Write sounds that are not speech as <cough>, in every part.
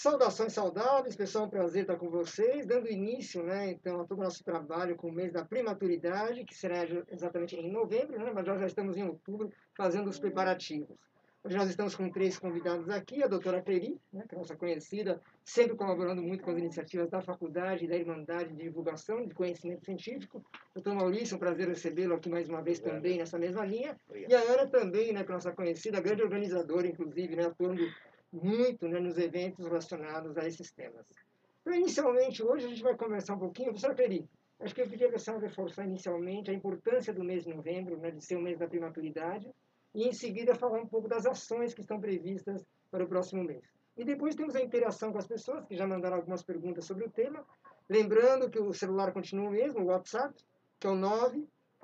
Saudações saudáveis, pessoal, um prazer estar com vocês, dando início, né, então, a todo o nosso trabalho com o mês da primaturidade, que será exatamente em novembro, né, mas nós já estamos em outubro fazendo os preparativos. Hoje nós estamos com três convidados aqui, a doutora Peri, né, que é nossa conhecida, sempre colaborando muito com as iniciativas da faculdade e da Irmandade de Divulgação de Conhecimento Científico. Doutor Maurício, um prazer recebê-lo aqui mais uma vez também nessa mesma linha. E a Ana também, né, que é nossa conhecida, grande organizadora, inclusive, né, atuando muito né, nos eventos relacionados a esses temas. Então, inicialmente, hoje a gente vai conversar um pouquinho. Professora Peri, acho que eu queria senhora reforçar inicialmente a importância do mês de novembro, né, de ser o mês da primaturidade, e em seguida falar um pouco das ações que estão previstas para o próximo mês. E depois temos a interação com as pessoas, que já mandaram algumas perguntas sobre o tema. Lembrando que o celular continua o mesmo, o WhatsApp, que é o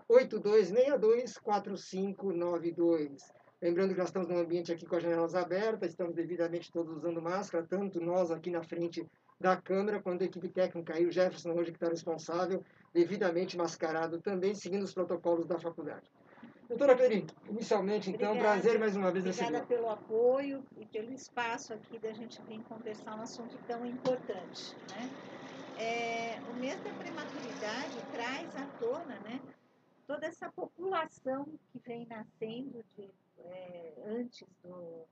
982624592. Lembrando que nós estamos num ambiente aqui com as janelas abertas, estamos devidamente todos usando máscara, tanto nós aqui na frente da câmera, quanto a equipe técnica e o Jefferson hoje que está responsável, devidamente mascarado também, seguindo os protocolos da faculdade. Doutora Peri, inicialmente, então, Obrigada. prazer mais uma vez Obrigada pelo apoio e pelo espaço aqui da gente vir conversar um assunto tão importante. Né? É, o mês da prematuridade traz à tona né, toda essa população que vem nascendo de, é, antes do,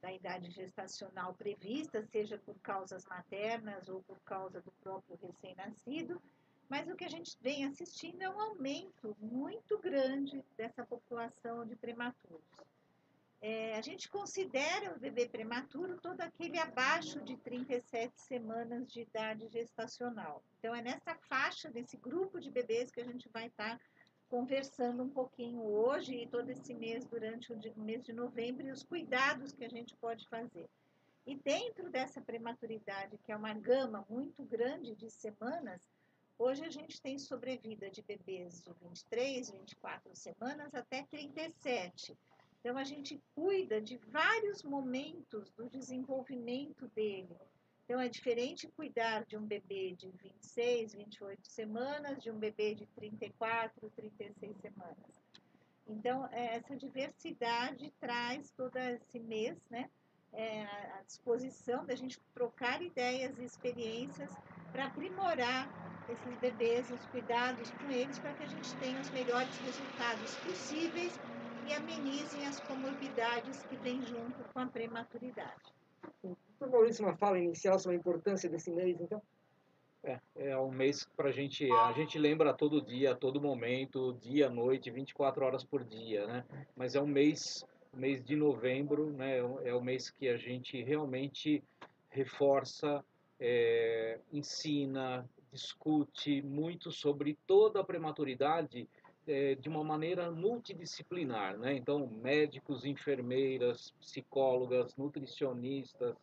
da idade gestacional prevista, seja por causas maternas ou por causa do próprio recém-nascido, mas o que a gente vem assistindo é um aumento muito grande dessa população de prematuros. É, a gente considera o bebê prematuro todo aquele abaixo de 37 semanas de idade gestacional. Então, é nessa faixa, desse grupo de bebês que a gente vai estar tá conversando um pouquinho hoje e todo esse mês, durante o mês de novembro, e os cuidados que a gente pode fazer. E dentro dessa prematuridade, que é uma gama muito grande de semanas, Hoje a gente tem sobrevida de bebês de 23, 24 semanas até 37. Então a gente cuida de vários momentos do desenvolvimento dele. Então é diferente cuidar de um bebê de 26, 28 semanas, de um bebê de 34, 36 semanas. Então é, essa diversidade traz todo esse mês, né? É, a disposição da gente trocar ideias e experiências para aprimorar esses bebês, os cuidados com eles, para que a gente tenha os melhores resultados possíveis e amenizem as comorbidades que vêm junto com a prematuridade. Por Maurício, uma fala inicial sobre a importância desse mês, então? É, é um mês para a gente, a gente lembra todo dia, todo momento, dia, noite, 24 horas por dia, né? Mas é um mês, mês de novembro, né? É o mês que a gente realmente reforça, é, ensina, discute muito sobre toda a prematuridade é, de uma maneira multidisciplinar, né? Então, médicos, enfermeiras, psicólogas, nutricionistas,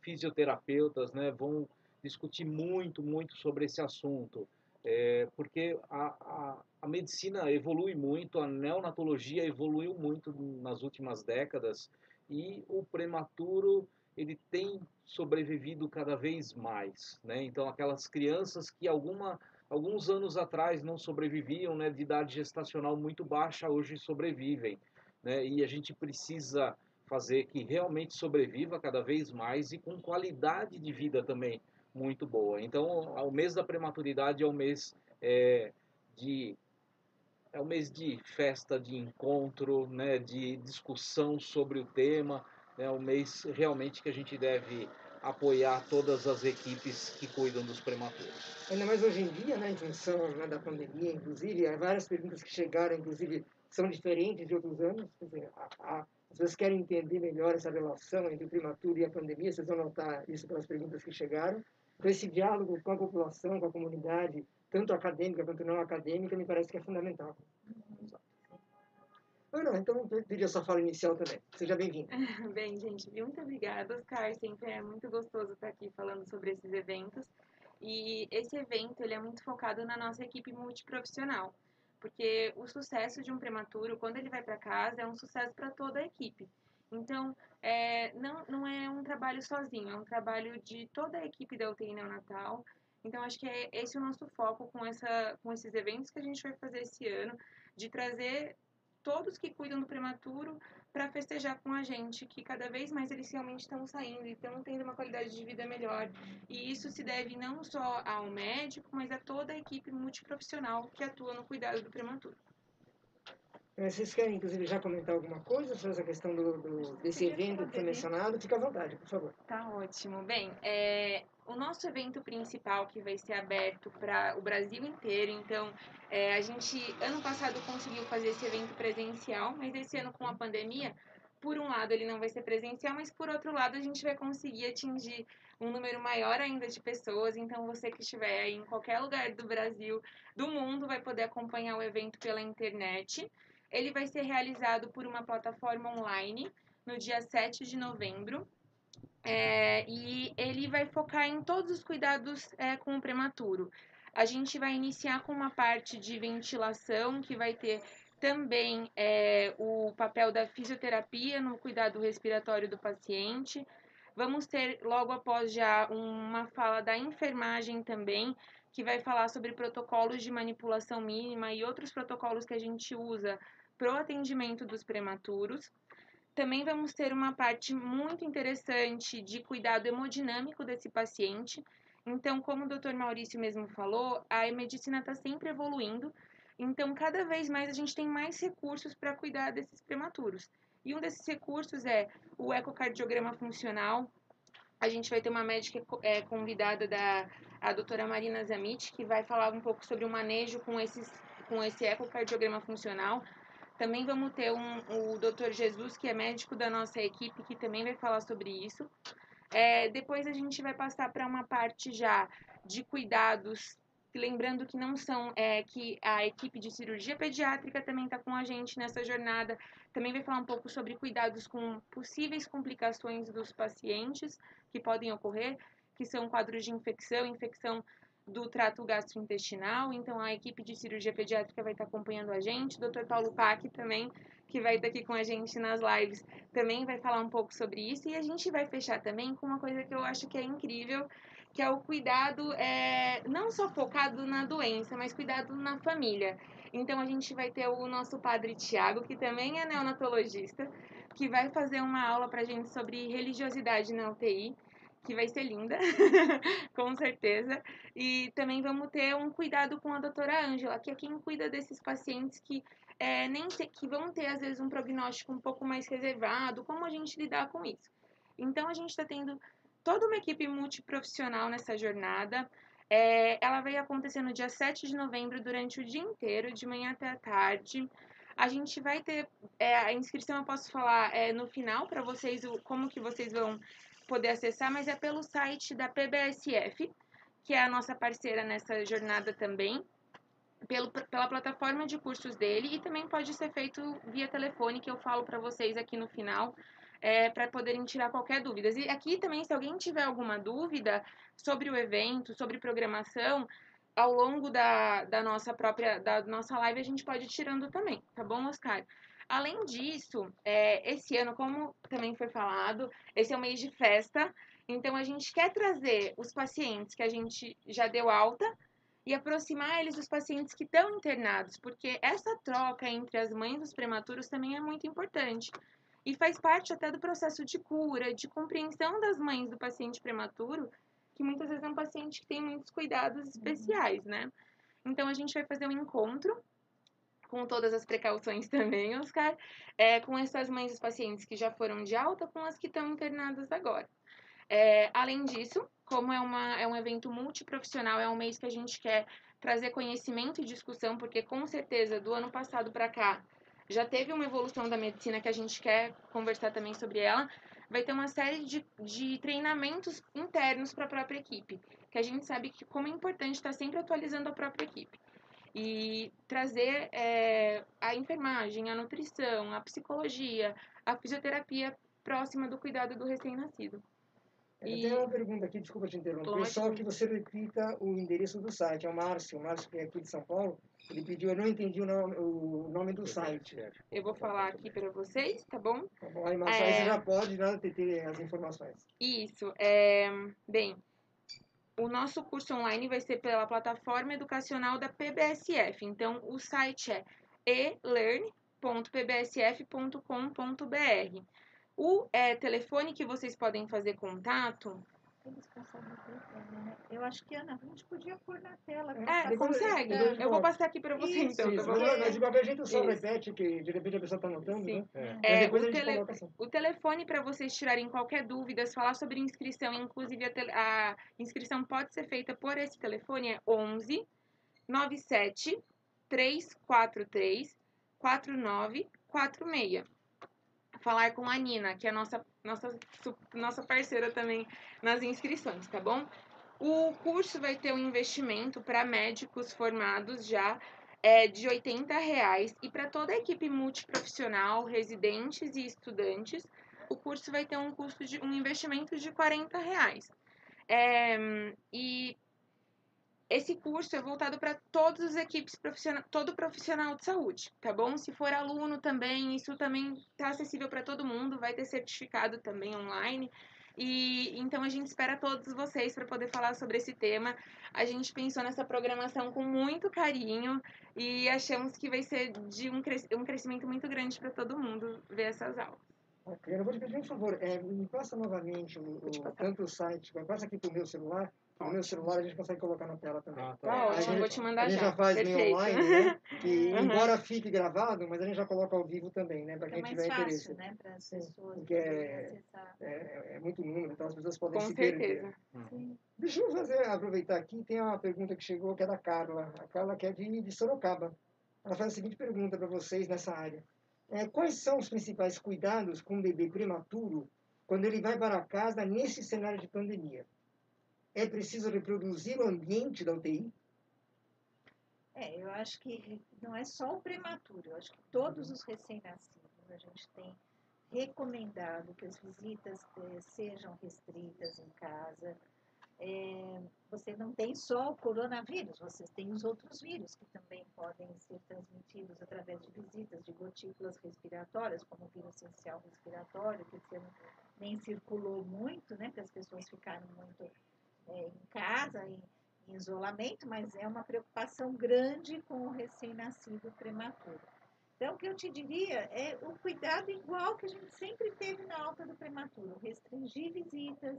fisioterapeutas, né, vão discutir muito, muito sobre esse assunto, é, porque a, a, a, medicina evolui muito, a neonatologia evoluiu muito nas últimas décadas e o prematuro ele tem sobrevivido cada vez mais, né? Então aquelas crianças que alguma alguns anos atrás não sobreviviam, né, de idade gestacional muito baixa, hoje sobrevivem, né? E a gente precisa fazer que realmente sobreviva cada vez mais e com qualidade de vida também muito boa. Então, o mês da prematuridade é o mês é, de é o mês de festa, de encontro, né, de discussão sobre o tema, é o mês realmente que a gente deve apoiar todas as equipes que cuidam dos prematuros. Ainda mais hoje em dia, né, em função né, da pandemia, inclusive, há várias perguntas que chegaram, inclusive, são diferentes de outros anos. Dizer, a, a, as pessoas querem entender melhor essa relação entre o prematuro e a pandemia, vocês vão notar isso pelas perguntas que chegaram. Então, esse diálogo com a população, com a comunidade, tanto acadêmica quanto não acadêmica, me parece que é fundamental. Ana, então eu pedi a sua fala inicial também. Seja bem-vindo. <laughs> Bem, gente, muito obrigada, Oscar. Sempre é muito gostoso estar aqui falando sobre esses eventos. E esse evento ele é muito focado na nossa equipe multiprofissional, porque o sucesso de um prematuro, quando ele vai para casa, é um sucesso para toda a equipe. Então, é, não, não é um trabalho sozinho, é um trabalho de toda a equipe da UTI neonatal. Então, acho que é esse o nosso foco com, essa, com esses eventos que a gente vai fazer esse ano, de trazer todos que cuidam do prematuro para festejar com a gente, que cada vez mais eles realmente estão saindo e estão tendo uma qualidade de vida melhor. E isso se deve não só ao médico, mas a toda a equipe multiprofissional que atua no cuidado do prematuro. Vocês querem, inclusive, já comentar alguma coisa sobre essa questão do, do desse evento que foi mencionado? Fica à vontade, por favor. Tá ótimo. Bem, é, o nosso evento principal que vai ser aberto para o Brasil inteiro, então é, a gente ano passado conseguiu fazer esse evento presencial, mas esse ano com a pandemia, por um lado ele não vai ser presencial, mas por outro lado a gente vai conseguir atingir um número maior ainda de pessoas. Então você que estiver aí em qualquer lugar do Brasil, do mundo, vai poder acompanhar o evento pela internet. Ele vai ser realizado por uma plataforma online no dia 7 de novembro. É, e ele vai focar em todos os cuidados é, com o prematuro. A gente vai iniciar com uma parte de ventilação, que vai ter também é, o papel da fisioterapia no cuidado respiratório do paciente. Vamos ter logo após já uma fala da enfermagem também, que vai falar sobre protocolos de manipulação mínima e outros protocolos que a gente usa para o atendimento dos prematuros. Também vamos ter uma parte muito interessante de cuidado hemodinâmico desse paciente. Então, como o Dr. Maurício mesmo falou, a medicina está sempre evoluindo. Então, cada vez mais a gente tem mais recursos para cuidar desses prematuros. E um desses recursos é o ecocardiograma funcional. A gente vai ter uma médica é, convidada da a doutora Marina Zamit, que vai falar um pouco sobre o manejo com, esses, com esse ecocardiograma funcional. Também vamos ter um, o Dr. Jesus, que é médico da nossa equipe, que também vai falar sobre isso. É, depois a gente vai passar para uma parte já de cuidados, lembrando que não são é, que a equipe de cirurgia pediátrica também está com a gente nessa jornada. Também vai falar um pouco sobre cuidados com possíveis complicações dos pacientes que podem ocorrer, que são quadros de infecção, infecção do trato gastrointestinal, então a equipe de cirurgia pediátrica vai estar acompanhando a gente, o Dr. Paulo Pac também, que vai estar aqui com a gente nas lives, também vai falar um pouco sobre isso, e a gente vai fechar também com uma coisa que eu acho que é incrível, que é o cuidado é, não só focado na doença, mas cuidado na família. Então a gente vai ter o nosso padre Tiago, que também é neonatologista, que vai fazer uma aula para a gente sobre religiosidade na UTI que vai ser linda, <laughs> com certeza. E também vamos ter um cuidado com a doutora Ângela, que é quem cuida desses pacientes que é, nem te, que vão ter, às vezes, um prognóstico um pouco mais reservado, como a gente lidar com isso. Então, a gente está tendo toda uma equipe multiprofissional nessa jornada. É, ela vai acontecer no dia 7 de novembro, durante o dia inteiro, de manhã até a tarde. A gente vai ter é, a inscrição, eu posso falar é, no final para vocês o, como que vocês vão poder acessar, mas é pelo site da PBSF, que é a nossa parceira nessa jornada também, pelo, pela plataforma de cursos dele e também pode ser feito via telefone, que eu falo para vocês aqui no final, é, para poderem tirar qualquer dúvida. E aqui também, se alguém tiver alguma dúvida sobre o evento, sobre programação, ao longo da, da nossa própria da nossa live a gente pode ir tirando também, tá bom, Oscar? Além disso, é, esse ano, como também foi falado, esse é um mês de festa, então a gente quer trazer os pacientes que a gente já deu alta e aproximar eles dos pacientes que estão internados, porque essa troca entre as mães dos prematuros também é muito importante. E faz parte até do processo de cura, de compreensão das mães do paciente prematuro, que muitas vezes é um paciente que tem muitos cuidados especiais, né? Então a gente vai fazer um encontro com todas as precauções também, Oscar, é, com essas mães dos pacientes que já foram de alta, com as que estão internadas agora. É, além disso, como é, uma, é um evento multiprofissional, é um mês que a gente quer trazer conhecimento e discussão, porque com certeza do ano passado para cá já teve uma evolução da medicina que a gente quer conversar também sobre ela. Vai ter uma série de, de treinamentos internos para a própria equipe, que a gente sabe que como é importante estar sempre atualizando a própria equipe e trazer é, a enfermagem, a nutrição, a psicologia, a fisioterapia próxima do cuidado do recém-nascido. E... Tem uma pergunta aqui, desculpa te interromper, Lógico. só que você repita o endereço do site. É o Márcio, o Márcio que é aqui de São Paulo. Ele pediu, eu não entendi o nome, o nome do site. Eu vou falar aqui para vocês, tá bom? Tá bom, aí, Márcio, é... aí você já pode né, ter, ter as informações. Isso. É... Bem, o nosso curso online vai ser pela plataforma educacional da PBSF. Então, o site é elearn, www.pbsf.com.br. O é, telefone que vocês podem fazer contato Passaram no telefone, né? Eu acho que, Ana, a gente podia pôr na tela. É, Depois- consegue? depois Eu vou passar aqui para você Isso, então, tá Isso, bom? mas, mas de qualquer jeito só Isso. repete, que de repente a pessoa está anotando, Sim. né? É. É, depois o a gente tele- coloca assim. O telefone para vocês tirarem qualquer dúvida, falar sobre inscrição, inclusive a, tele- a inscrição pode ser feita por esse telefone, é 11 97 343 4946. Falar com a Nina, que é nossa, nossa, nossa parceira também nas inscrições, tá bom? O curso vai ter um investimento para médicos formados já é de 80 reais e para toda a equipe multiprofissional, residentes e estudantes, o curso vai ter um custo de um investimento de 40 reais. É, e esse curso é voltado para todas as equipes profissionais, todo profissional de saúde, tá bom? Se for aluno também, isso também está acessível para todo mundo, vai ter certificado também online. E então a gente espera todos vocês para poder falar sobre esse tema. A gente pensou nessa programação com muito carinho e achamos que vai ser de um, cres um crescimento muito grande para todo mundo ver essas aulas. Ok, eu vou te pedir um favor, é, me passa novamente o, o- tanto o site, mas passa aqui pro meu celular, no meu celular a gente consegue colocar na tela também. Ah, Tá A ótimo, gente- vou te A mandar gente já. já faz Perfeito. meio online, né? <laughs> Que Uhum. embora fique gravado, mas a gente já coloca ao vivo também, né? Para quem mais tiver interesse. fácil, né? Para as pessoas porque é-. É, é muito número, então as pessoas podem Com se perder. certeza. Sim. Deixa eu fazer, aproveitar aqui, tem uma pergunta que chegou que é da Carla. A Carla que é de, de Sorocaba. Ela faz a seguinte pergunta para vocês nessa área. É, quais são os principais cuidados com um bebê prematuro quando ele vai para casa nesse cenário de pandemia? É preciso reproduzir o ambiente da UTI? É, eu acho que não é só o prematuro, eu acho que todos os recém-nascidos a gente tem recomendado que as visitas eh, sejam restritas em casa. É, você não tem só o coronavírus, você tem os outros vírus que também podem ser transmitidos através de visitas de gotículas respiratórias, como o vírus essencial respiratório, que nem circulou muito, né, porque as pessoas ficaram muito eh, em casa, em, em isolamento, mas é uma preocupação grande com o recém-nascido prematuro. Então, o que eu te diria é o cuidado igual que a gente sempre teve na alta do prematuro, restringir visitas,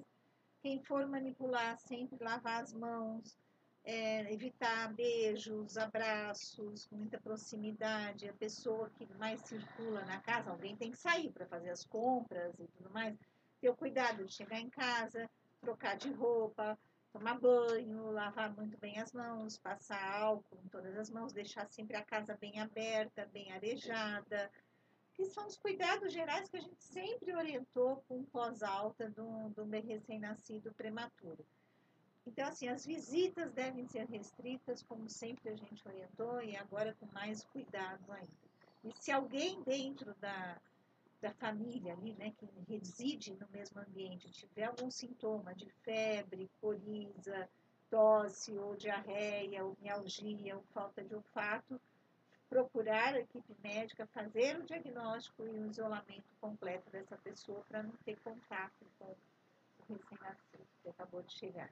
quem for manipular, sempre lavar as mãos, é, evitar beijos, abraços, muita proximidade, a pessoa que mais circula na casa, alguém tem que sair para fazer as compras e tudo mais, ter o cuidado de chegar em casa, trocar de roupa, tomar banho, lavar muito bem as mãos, passar álcool em todas as mãos, deixar sempre a casa bem aberta, bem arejada, que são os cuidados gerais que a gente sempre orientou com pós-alta do, do recém-nascido prematuro. Então, assim, as visitas devem ser restritas, como sempre a gente orientou, e agora com mais cuidado ainda. E se alguém dentro da, da família ali, né, que reside no mesmo ambiente, tiver algum sintoma de febre, coriza, tosse ou diarreia, ou mialgia, ou falta de olfato, procurar a equipe médica, fazer o diagnóstico e o isolamento completo dessa pessoa para não ter contato com o recém-nascido que acabou de chegar.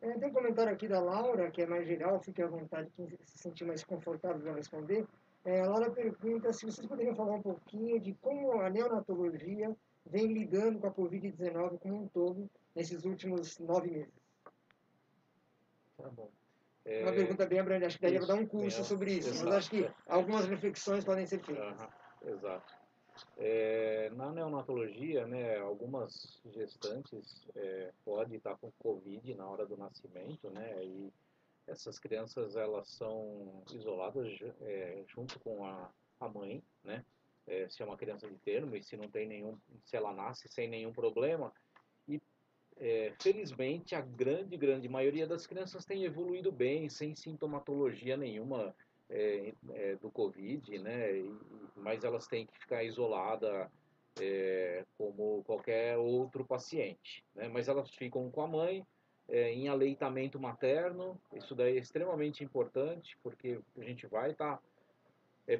Tem um comentário aqui da Laura, que é mais geral, fique à vontade, quem se sentir mais confortável para responder. É, a Laura pergunta se vocês poderiam falar um pouquinho de como a neonatologia vem lidando com a Covid-19 como um todo nesses últimos nove meses. Tá bom. Uma É, pergunta bem abrangente, acho que daria para dar um curso é, sobre isso, exato, mas acho que algumas reflexões podem ser feitas. Exato. É, na neonatologia, né, algumas gestantes é, podem estar com Covid na hora do nascimento, né, e essas crianças elas são isoladas é, junto com a, a mãe, né, é, se é uma criança de termo e se não tem nenhum, se ela nasce sem nenhum problema, e é, felizmente a grande, grande maioria das crianças tem evoluído bem, sem sintomatologia nenhuma é, é, do Covid, né? E- mas elas têm que ficar isoladas é, como qualquer outro paciente, né? Mas elas ficam com a mãe é, em aleitamento materno. Isso daí é extremamente importante porque a gente vai estar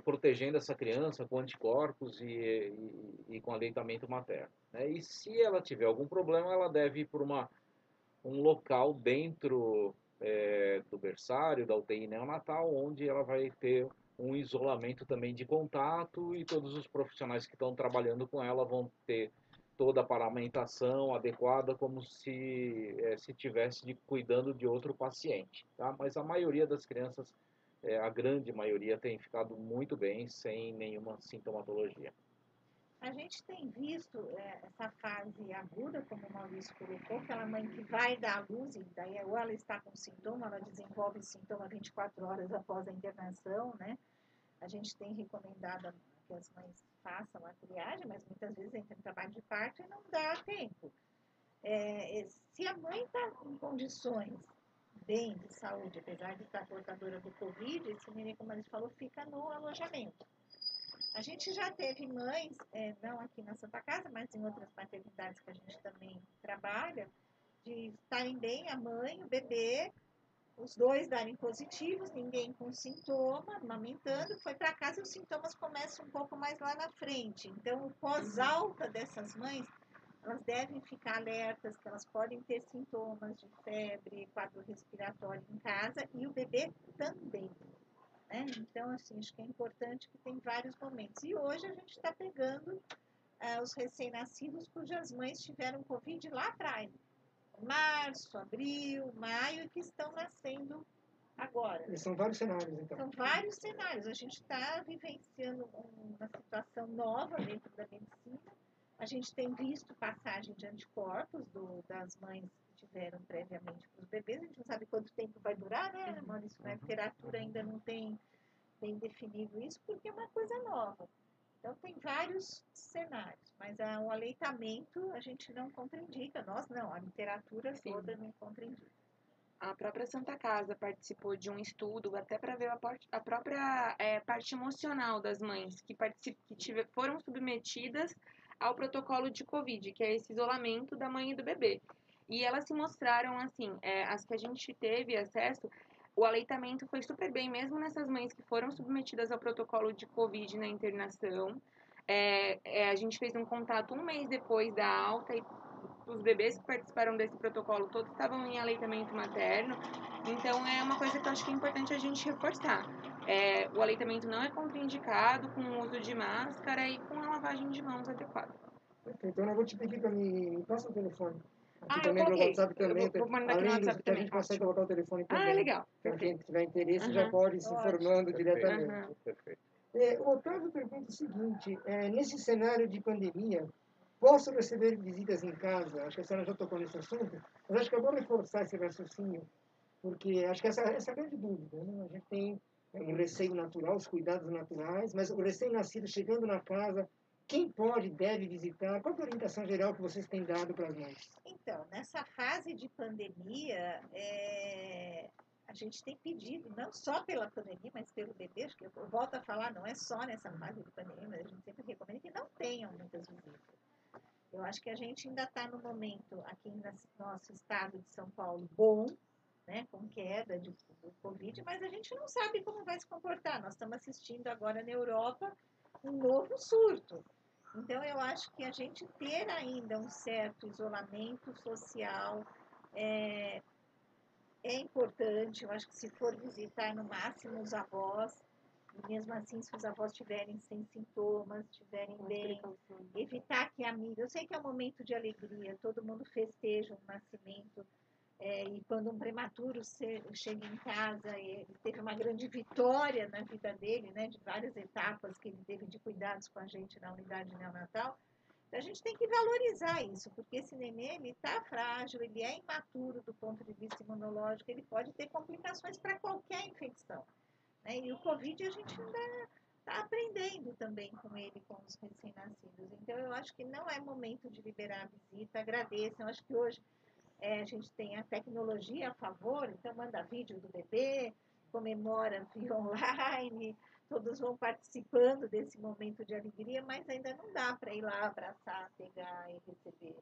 protegendo essa criança com anticorpos e, e, e com aleitamento materno. Né? E se ela tiver algum problema, ela deve ir para um local dentro é, do berçário, da UTI neonatal, onde ela vai ter um isolamento também de contato e todos os profissionais que estão trabalhando com ela vão ter toda a paramentação adequada como se é, se tivesse de, cuidando de outro paciente, tá? Mas a maioria das crianças, é, a grande maioria tem ficado muito bem sem nenhuma sintomatologia. A gente tem visto é, essa fase aguda, como o Maurício colocou, aquela mãe que vai dar à luz, e daí ou ela está com sintoma, ela desenvolve sintoma 24 horas após a internação, né? A gente tem recomendado que as mães façam a triagem, mas muitas vezes entra em trabalho de parto e não dá tempo. É, se a mãe está em condições bem de saúde, apesar de estar portadora do Covid, esse neném, como a gente falou, fica no alojamento. A gente já teve mães, é, não aqui na Santa Casa, mas em outras maternidades que a gente também trabalha, de estarem bem a mãe, o bebê, os dois darem positivos, ninguém com sintoma, amamentando, foi para casa os sintomas começam um pouco mais lá na frente. Então, o pós-alta dessas mães, elas devem ficar alertas que elas podem ter sintomas de febre, quadro respiratório em casa e o bebê também. Né? Então, assim, acho que é importante que tem vários momentos. E hoje a gente está pegando uh, os recém-nascidos cujas mães tiveram Covid lá atrás. Março, abril, maio, que estão nascendo agora. E são vários cenários, então. São vários cenários. A gente está vivenciando uma situação nova dentro da medicina. A gente tem visto passagem de anticorpos do, das mães tiveram previamente para os bebês. A gente não sabe quanto tempo vai durar, né, uhum. Maurício? A literatura ainda não tem bem definido isso, porque é uma coisa nova. Então, tem vários cenários, mas a, o aleitamento a gente não contraindica. Nós não, a literatura Sim. toda não contraindica. A própria Santa Casa participou de um estudo, até para ver a, a própria é, parte emocional das mães que, que tive, foram submetidas ao protocolo de Covid, que é esse isolamento da mãe e do bebê. E elas se mostraram assim, é, as que a gente teve acesso, o aleitamento foi super bem, mesmo nessas mães que foram submetidas ao protocolo de Covid na internação. É, é, a gente fez um contato um mês depois da alta e os bebês que participaram desse protocolo todos estavam em aleitamento materno. Então é uma coisa que eu acho que é importante a gente reforçar. É, o aleitamento não é contraindicado com o uso de máscara e com a lavagem de mãos adequada. Então eu vou te pedir para me, me passa o telefone. Ah, também no WhatsApp também. Vou mandar aqui no WhatsApp também. A gente consegue colocar o telefone ah, também. Ah, legal. Então, quem tiver interesse já pode ir se informando diretamente. Perfeito. É, o Otávio pergunta o seguinte: é, nesse cenário de pandemia, posso receber visitas em casa? Acho que a senhora já tocou nesse assunto, mas acho que eu vou reforçar esse raciocínio, porque acho que essa, essa é a grande dúvida. Né? A gente tem um receio natural, os cuidados naturais, mas o recém-nascido chegando na casa, quem pode, deve visitar? Qual é a orientação geral que vocês têm dado para mães? Então, nessa fase de pandemia, é, a gente tem pedido, não só pela pandemia, mas pelo bebê, acho que eu volto a falar, não é só nessa fase de pandemia, mas a gente sempre recomenda que não tenham muitas visitas. Eu acho que a gente ainda está no momento, aqui no nosso estado de São Paulo, bom, né, com queda de, do Covid, mas a gente não sabe como vai se comportar. Nós estamos assistindo agora na Europa um novo surto. Então, eu acho que a gente ter ainda um certo isolamento social é, é importante. Eu acho que se for visitar, no máximo, os avós, e mesmo assim, se os avós estiverem sem sintomas, estiverem bem, evitar que amiga. Eu sei que é um momento de alegria, todo mundo festeja o nascimento é, e quando um prematuro chega em casa, ele teve uma grande vitória na vida dele, né, de várias etapas que ele teve de cuidados com a gente na unidade neonatal. A gente tem que valorizar isso, porque esse neném está frágil, ele é imaturo do ponto de vista imunológico, ele pode ter complicações para qualquer infecção. Né? E o Covid a gente ainda está aprendendo também com ele, com os recém-nascidos. Então, eu acho que não é momento de liberar a visita. Agradeço. Eu acho que hoje é, a gente tem a tecnologia a favor, então manda vídeo do bebê, comemora <laughs> via online, todos vão participando desse momento de alegria, mas ainda não dá para ir lá abraçar, pegar e receber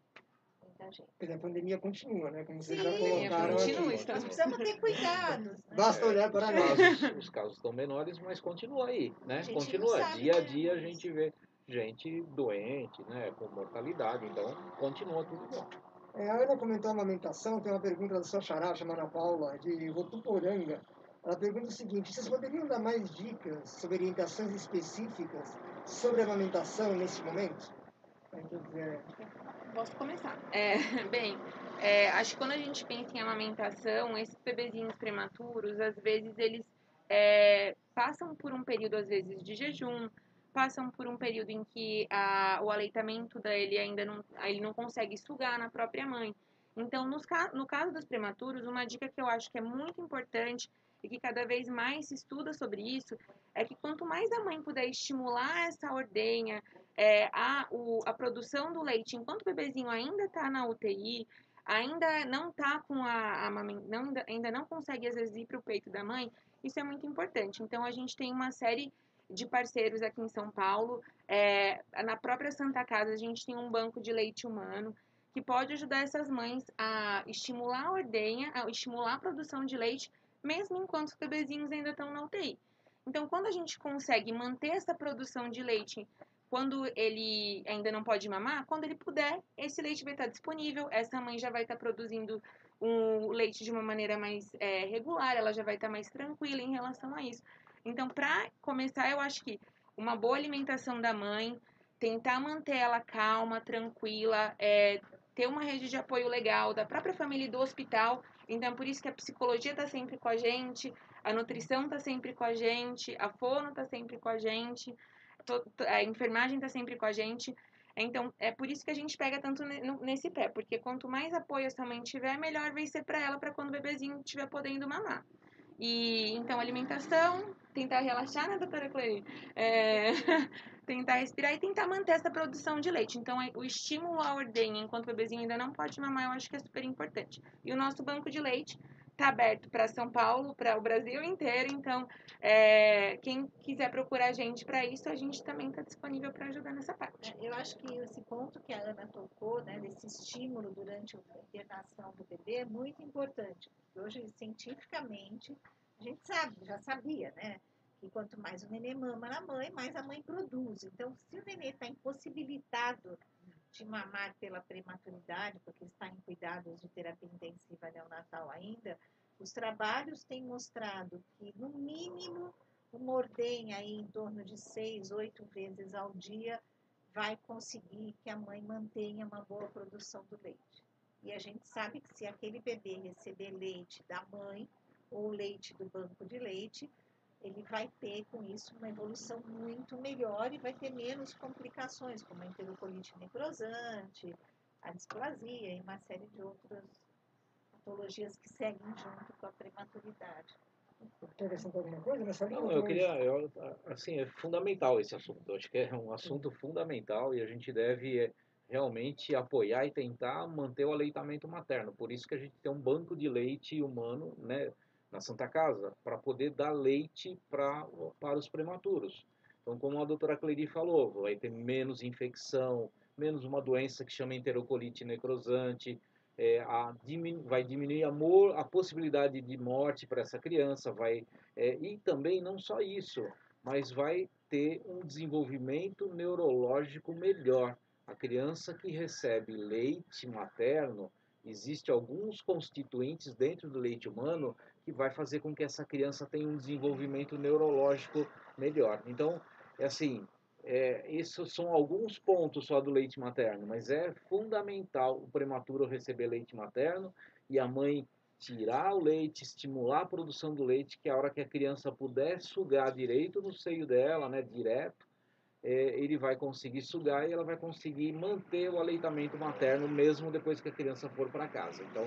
muita gente. a pandemia continua, né? Como vocês Sim, já colocaram continua, aqui. Nós precisamos ter cuidados. Né? Basta olhar para nós. Os casos estão menores, mas continua aí, né? Continua. Dia a dia a gente vê gente doente, né? Com mortalidade, então continua tudo bom. É, a Ana comentou a amamentação, tem uma pergunta da sua xará, chamada Paula, de Votuporanga. Ela pergunta o seguinte: vocês poderiam dar mais dicas sobre orientações específicas sobre a amamentação nesse momento? Posso começar. É, <laughs> bem, é, acho que quando a gente pensa em amamentação, esses bebezinhos prematuros, às vezes eles é, passam por um período, às vezes, de jejum, passam por um período em que a, o aleitamento dele ainda não, ele não consegue sugar na própria mãe. Então, nos, no caso dos prematuros, uma dica que eu acho que é muito importante e que cada vez mais se estuda sobre isso é que quanto mais a mãe puder estimular essa ordenha, é, a, o, a produção do leite enquanto o bebezinho ainda está na UTI, ainda não está com a, a não, ainda não consegue às vezes ir para o peito da mãe, isso é muito importante. Então a gente tem uma série de parceiros aqui em São Paulo. É, na própria Santa Casa a gente tem um banco de leite humano que pode ajudar essas mães a estimular a ordenha, a estimular a produção de leite, mesmo enquanto os bebezinhos ainda estão na UTI. Então, quando a gente consegue manter essa produção de leite quando ele ainda não pode mamar, quando ele puder, esse leite vai estar disponível, essa mãe já vai estar produzindo um leite de uma maneira mais é, regular, ela já vai estar mais tranquila em relação a isso. Então, para começar, eu acho que uma boa alimentação da mãe, tentar manter ela calma, tranquila, é, ter uma rede de apoio legal da própria família e do hospital. Então, por isso que a psicologia está sempre com a gente, a nutrição está sempre com a gente, a fono está sempre com a gente a enfermagem está sempre com a gente. Então, é por isso que a gente pega tanto nesse pé, porque quanto mais apoio essa mãe tiver, melhor vai ser para ela para quando o bebezinho estiver podendo mamar. E então, alimentação, tentar relaxar, né, doutora Clary? É, <laughs> tentar respirar e tentar manter essa produção de leite. Então, o estímulo à ordenha enquanto o bebezinho ainda não pode mamar, eu acho que é super importante. E o nosso banco de leite está aberto para São Paulo, para o Brasil inteiro. Então, é, quem quiser procurar a gente para isso, a gente também está disponível para ajudar nessa parte. É, eu acho que esse ponto que a Ana tocou, né, desse estímulo durante a internação do bebê, é muito importante. Hoje, cientificamente, a gente sabe, já sabia, né? Que quanto mais o neném mama na mãe, mais a mãe produz. Então, se o neném está impossibilitado de mamar pela prematuridade, porque está em cuidados de terapia intensiva neonatal ainda, os trabalhos têm mostrado que, no mínimo, uma ordenha aí em torno de seis, oito vezes ao dia vai conseguir que a mãe mantenha uma boa produção do leite. E a gente sabe que se aquele bebê receber leite da mãe ou leite do banco de leite, ele vai ter com isso uma evolução muito melhor e vai ter menos complicações, como a enterocolite necrosante, a displasia e uma série de outras patologias que seguem junto com a prematuridade. Acrescentar alguma coisa nessa linha? Não, eu queria, eu, assim, é fundamental esse assunto. Eu acho que é um assunto fundamental e a gente deve é, realmente apoiar e tentar manter o aleitamento materno. Por isso que a gente tem um banco de leite humano, né? Na Santa Casa para poder dar leite pra, para os prematuros. Então, como a doutora Clery falou, vai ter menos infecção, menos uma doença que chama enterocolite necrosante, é, a, diminu vai diminuir a, a, possibilidade de morte para essa criança, vai é, e também não só isso, mas vai ter um desenvolvimento neurológico melhor. A criança que recebe leite materno, existe alguns constituintes dentro do leite humano que vai fazer com que essa criança tenha um desenvolvimento neurológico melhor. Então, é assim, é, esses são alguns pontos só do leite materno, mas é fundamental o prematuro receber leite materno e a mãe tirar o leite, estimular a produção do leite, que a hora que a criança puder sugar direito no seio dela, né, direto, é, ele vai conseguir sugar e ela vai conseguir manter o aleitamento materno mesmo depois que a criança for para casa. Então,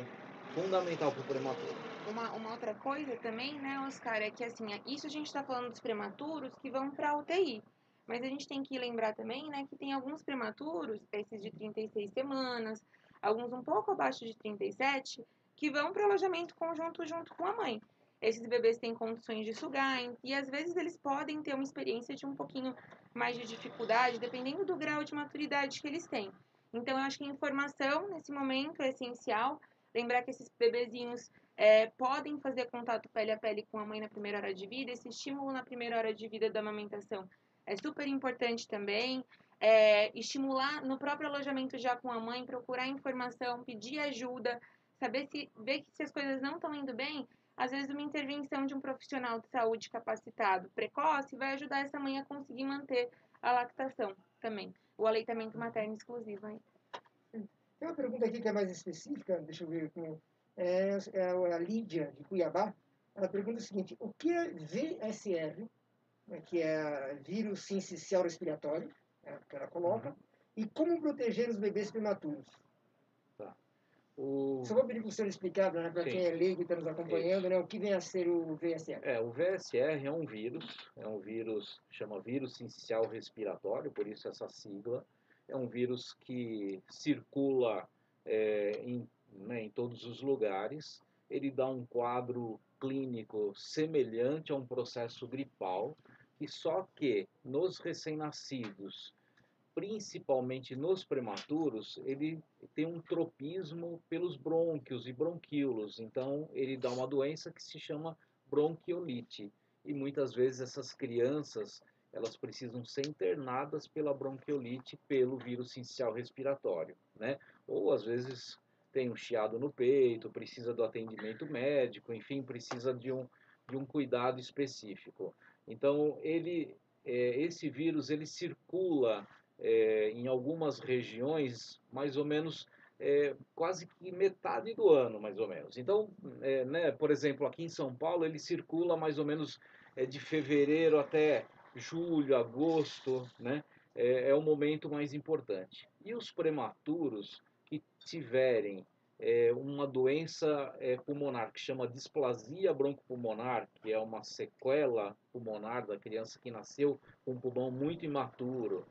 fundamental para o prematuro. Uma, uma outra coisa também, né, Oscar, é que assim, isso a gente está falando dos prematuros que vão para a UTI. Mas a gente tem que lembrar também, né, que tem alguns prematuros, esses de 36 semanas, alguns um pouco abaixo de 37, que vão para o alojamento conjunto junto com a mãe. Esses bebês têm condições de sugar e às vezes eles podem ter uma experiência de um pouquinho mais de dificuldade, dependendo do grau de maturidade que eles têm. Então, eu acho que a informação nesse momento é essencial Lembrar que esses bebezinhos é, podem fazer contato pele a pele com a mãe na primeira hora de vida. Esse estímulo na primeira hora de vida da amamentação é super importante também. É, estimular no próprio alojamento já com a mãe, procurar informação, pedir ajuda, saber se ver que se as coisas não estão indo bem, às vezes uma intervenção de um profissional de saúde capacitado precoce vai ajudar essa mãe a conseguir manter a lactação também, o aleitamento materno exclusivo. Aí. Tem uma pergunta aqui que é mais específica, deixa eu ver como. É, é a Lídia, de Cuiabá. Ela pergunta o seguinte: o que é VSR, né, que é vírus sincicial respiratório, é, que ela coloca, e como proteger os bebês prematuros? O... Só vou pedir para o senhor explicar, né, para quem é leigo e está nos acompanhando, né, o que vem a ser o VSR. É, o VSR é um vírus, é um vírus, chama vírus sincicial respiratório, por isso essa sigla é um vírus que circula é, em, né, em todos os lugares. Ele dá um quadro clínico semelhante a um processo gripal, e só que nos recém-nascidos, principalmente nos prematuros, ele tem um tropismo pelos brônquios e bronquíolos. Então, ele dá uma doença que se chama bronquiolite. E muitas vezes essas crianças elas precisam ser internadas pela bronquiolite pelo vírus sincial respiratório, né? Ou às vezes tem um chiado no peito, precisa do atendimento médico, enfim, precisa de um, de um cuidado específico. Então, ele, é, esse vírus ele circula é, em algumas regiões mais ou menos é, quase que metade do ano, mais ou menos. Então, é, né, por exemplo, aqui em São Paulo ele circula mais ou menos é, de fevereiro até julho, agosto, né? É, é o momento mais importante. E os prematuros que tiverem é, uma doença é, pulmonar que chama displasia broncopulmonar, que é uma sequela pulmonar da criança que nasceu com um pulmão muito imaturo,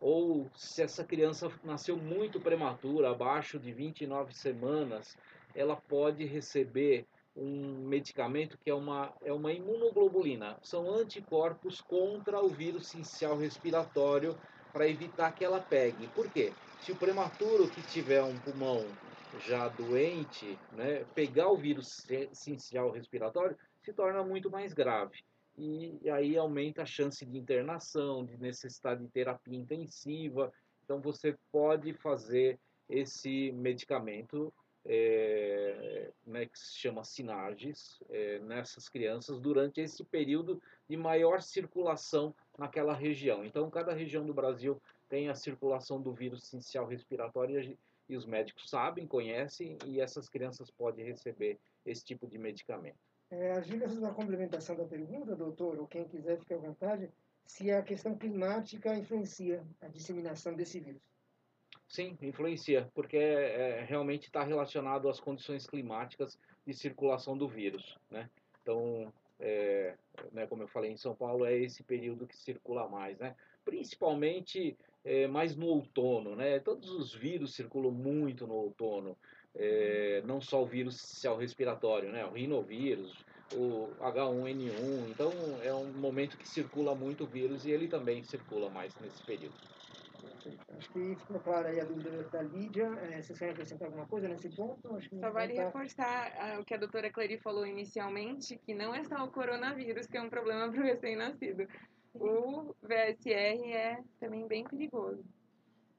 ou se essa criança nasceu muito prematura, abaixo de 29 semanas, ela pode receber um medicamento que é uma, é uma imunoglobulina. São anticorpos contra o vírus sincial respiratório para evitar que ela pegue. Por quê? Se o prematuro que tiver um pulmão já doente, né, pegar o vírus sincial respiratório, se torna muito mais grave. E, e aí aumenta a chance de internação, de necessidade de terapia intensiva. Então você pode fazer esse medicamento é, né, que se chama Sinarges, é, nessas crianças durante esse período de maior circulação naquela região. Então, cada região do Brasil tem a circulação do vírus essencial respiratório e os médicos sabem, conhecem, e essas crianças podem receber esse tipo de medicamento. É, a fez uma complementação da pergunta, doutor, ou quem quiser fique à vontade, se a questão climática influencia a disseminação desse vírus. Sim, influencia, porque é, realmente está relacionado às condições climáticas de circulação do vírus, né? Então, é, né, como eu falei, em São Paulo é esse período que circula mais, né? Principalmente é, mais no outono, né? Todos os vírus circulam muito no outono, é, não só o vírus respiratório, né? O rinovírus, o H1N1, então é um momento que circula muito o vírus e ele também circula mais nesse período. Acho que ficou clara aí a dúvida da Lídia. É, vocês querem acrescentar alguma coisa nesse ponto? Acho que só vale tá... reforçar uh, o que a doutora Clary falou inicialmente, que não é só o coronavírus que é um problema para o recém-nascido. O VSR é também bem perigoso.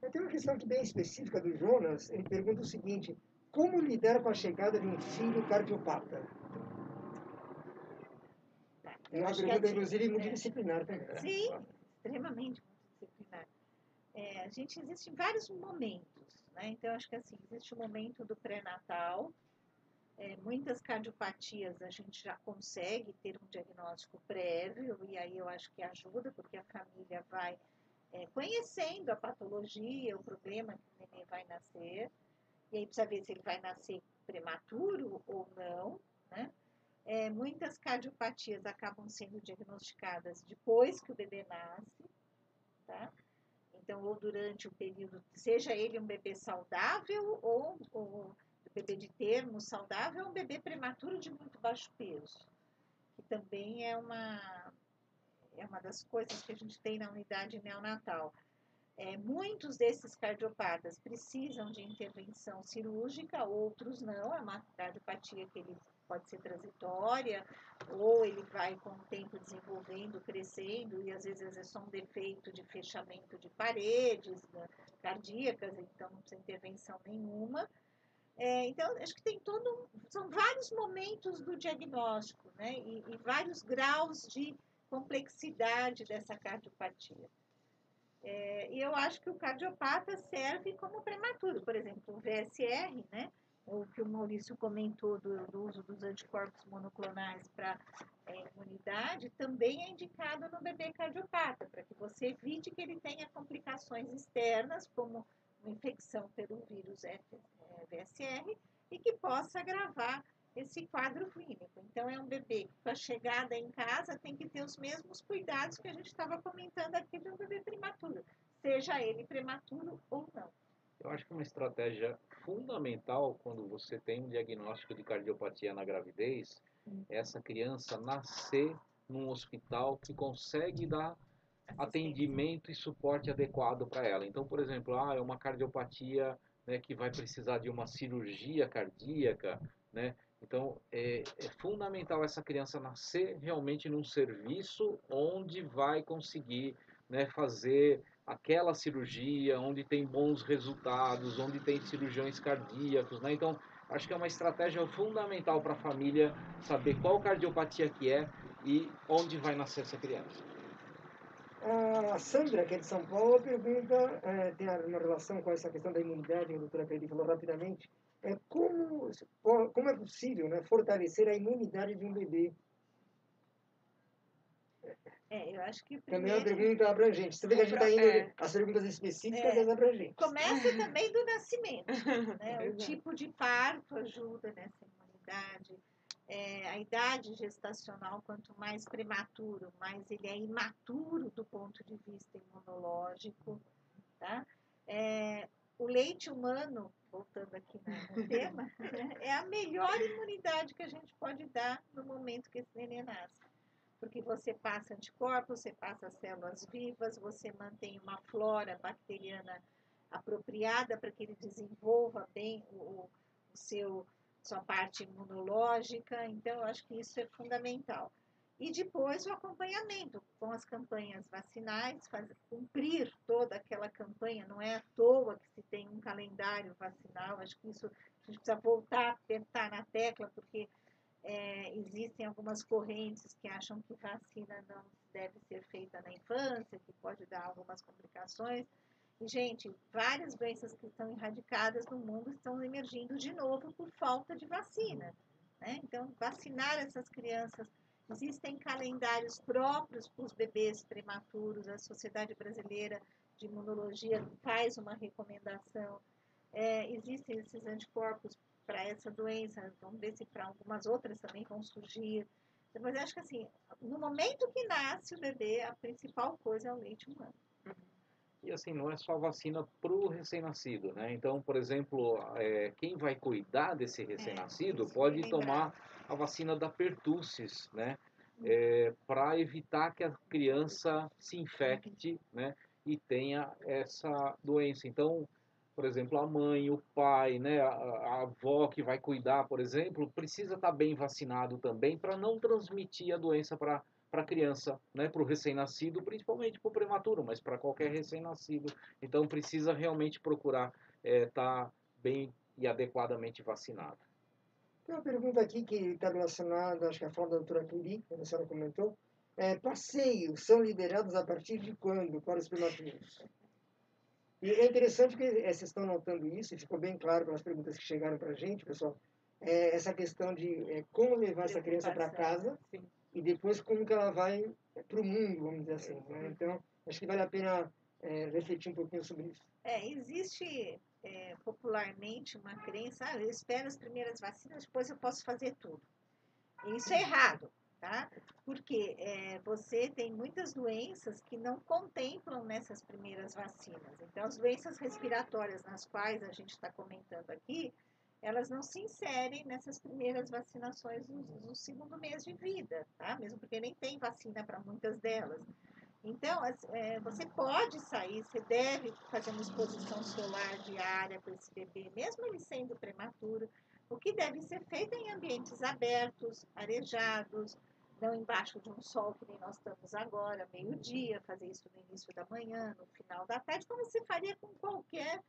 Eu tenho uma questão aqui bem específica do Jonas. Ele pergunta o seguinte: como lidar com a chegada de um filho cardiopata? É uma pergunta, assim, inclusive, multidisciplinar também. Sim, extremamente multidisciplinar. É, a gente existe em vários momentos, né? Então, acho que assim, existe o momento do pré-natal, é, muitas cardiopatias a gente já consegue ter um diagnóstico prévio, e aí eu acho que ajuda, porque a família vai é, conhecendo a patologia, o problema que o neném vai nascer, e aí precisa ver se ele vai nascer prematuro ou não, né? É, muitas cardiopatias acabam sendo diagnosticadas depois que o bebê nasce, tá? Então, ou durante o período, seja ele um bebê saudável ou, ou bebê de termo saudável, ou um bebê prematuro de muito baixo peso, que também é uma, é uma das coisas que a gente tem na unidade neonatal. É, muitos desses cardiopatas precisam de intervenção cirúrgica, outros não, é uma cardiopatia que ele pode ser transitória, ou ele vai com o tempo desenvolvendo, crescendo, e às vezes é só um defeito de fechamento de paredes né, cardíacas, então não precisa intervenção nenhuma. É, então, acho que tem todo. São vários momentos do diagnóstico, né? E, e vários graus de complexidade dessa cardiopatia. É, e eu acho que o cardiopata serve como prematuro. Por exemplo, o VSR, né? O que o Maurício comentou do, do uso dos anticorpos monoclonais para é, imunidade, também é indicado no bebê cardiopata, para que você evite que ele tenha complicações externas, como uma infecção pelo vírus VSR, e que possa agravar esse quadro clínico. Então, é um bebê que, com a chegada em casa, tem que ter os mesmos cuidados que a gente estava comentando aqui de um bebê prematuro, seja ele prematuro ou não. Eu acho que uma estratégia fundamental quando você tem um diagnóstico de cardiopatia na gravidez hum. é essa criança nascer num hospital que consegue dar atendimento e suporte adequado para ela. Então, por exemplo, ah, é uma cardiopatia né, que vai precisar de uma cirurgia cardíaca, né? Então, é, é, fundamental essa criança nascer realmente num serviço onde vai conseguir né, fazer aquela cirurgia, onde tem bons resultados, onde tem cirurgiões cardíacos. Né? Então, acho que é uma estratégia fundamental para a família saber qual cardiopatia que é e onde vai nascer essa criança. A Sandra, que é de São Paulo, pergunta, é, tem uma relação com essa questão da imunidade, a doutora Pedro falou rapidamente, é como, como é possível né, fortalecer a imunidade de um bebê? É, eu acho que primeiro... Também é uma pergunta abrangente. Você vê que a gente está indo é. as perguntas específicas é. e as abrangentes. Começa também do nascimento. Né? <laughs> o tipo de parto ajuda nessa imunidade. É, a idade gestacional, quanto mais prematuro, mais ele é imaturo do ponto de vista imunológico. Tá? É, o leite humano voltando aqui no tema, <laughs> é a melhor imunidade que a gente pode dar no momento que esse neném nasce. Porque você passa anticorpos, você passa células vivas, você mantém uma flora bacteriana apropriada para que ele desenvolva bem o, o seu sua parte imunológica. Então, eu acho que isso é fundamental. E depois o acompanhamento com as campanhas vacinais, fazer, cumprir toda aquela campanha, não é à toa que se tem um calendário vacinal, acho que isso a gente precisa voltar a apertar na tecla, porque é, existem algumas correntes que acham que vacina não deve ser feita na infância, que pode dar algumas complicações. E, gente, várias doenças que estão erradicadas no mundo estão emergindo de novo por falta de vacina. Né? Então, vacinar essas crianças Existem calendários próprios para os bebês prematuros, a Sociedade Brasileira de Imunologia faz uma recomendação. É, existem esses anticorpos para essa doença, vamos ver se para algumas outras também vão surgir. Mas acho que assim, no momento que nasce o bebê, a principal coisa é o leite humano. E assim, não é só vacina para o recém-nascido, né? Então, por exemplo, é, quem vai cuidar desse é, recém-nascido é, pode tomar a vacina da pertussis, né? É, para evitar que a criança se infecte, né? E tenha essa doença. Então, por exemplo, a mãe, o pai, né, a, a avó que vai cuidar, por exemplo, precisa estar tá bem vacinado também para não transmitir a doença para para a criança, né, para o recém-nascido, principalmente para o prematuro, mas para qualquer recém-nascido. Então precisa realmente procurar estar é, tá bem e adequadamente vacinado. Tem uma pergunta aqui que está relacionada, acho que é a fala da doutora Curie, que a senhora comentou. É, passeios são liberados a partir de quando para os prematuros? E é interessante que é, vocês estão notando isso, e ficou bem claro pelas perguntas que chegaram para a gente, pessoal, é, essa questão de é, como levar essa criança para casa Sim. E depois como que ela vai para o mundo, vamos dizer assim. Né? Então, acho que vale a pena é, refletir um pouquinho sobre isso. É, existe é, popularmente uma crença, ah, eu espero as primeiras vacinas, depois eu posso fazer tudo. Isso é errado, tá? Porque é, você tem muitas doenças que não contemplam nessas primeiras vacinas. Então, as doenças respiratórias nas quais a gente está comentando aqui, elas não se inserem nessas primeiras vacinações no, segundo mês de vida, tá? Mesmo porque nem tem vacina para muitas delas. Então, é, você pode sair, você deve fazer uma exposição solar diária para esse bebê, mesmo ele sendo prematuro. O que deve ser feito em ambientes abertos, arejados, não embaixo de um sol que nem nós estamos agora, meio-dia, fazer isso no início da manhã, no final da tarde, como você faria com qualquer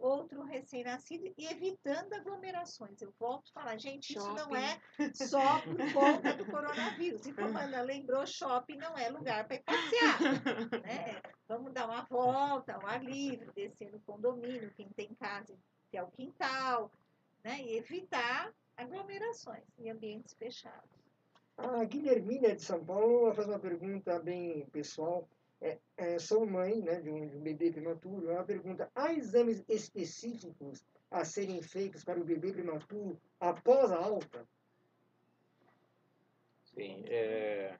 outro recém-nascido e evitando aglomerações. Eu volto a falar, gente, isso não é só por conta do coronavírus. E como a Ana lembrou, shopping não é lugar para ir passear. Né? Vamos dar uma volta ao ar livre, descer no condomínio, quem tem casa ter o quintal, né? e evitar aglomerações em ambientes fechados. A Guilhermina de São Paulo fazer uma pergunta bem pessoal. É, é, sou mãe né, de, um, de um bebê prematuro. Ela pergunta: há exames específicos a serem feitos para o bebê prematuro após a alta? Sim, é,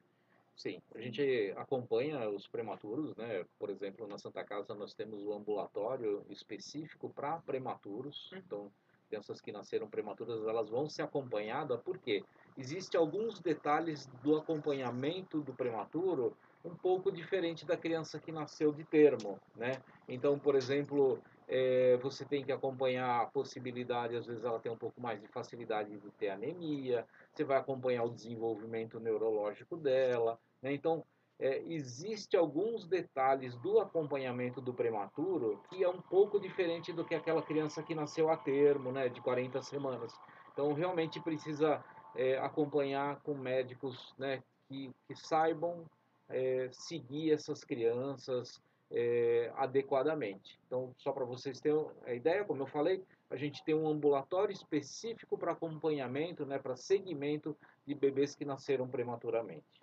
sim. A gente acompanha os prematuros, né? Por exemplo, na Santa Casa nós temos o um ambulatório específico para prematuros. Uhum. Então, crianças que nasceram prematuras, elas vão ser acompanhadas, porque existem alguns detalhes do acompanhamento do prematuro um pouco diferente da criança que nasceu de termo, né? Então, por exemplo, é, você tem que acompanhar a possibilidade, às vezes ela tem um pouco mais de facilidade de ter anemia, você vai acompanhar o desenvolvimento neurológico dela, né? Então, é, existe alguns detalhes do acompanhamento do prematuro que é um pouco diferente do que aquela criança que nasceu a termo, né, de 40 semanas. Então, realmente precisa é, acompanhar com médicos né, que, que saibam é, seguir essas crianças é, adequadamente. Então, só para vocês terem a ideia, como eu falei, a gente tem um ambulatório específico para acompanhamento, né, para seguimento de bebês que nasceram prematuramente.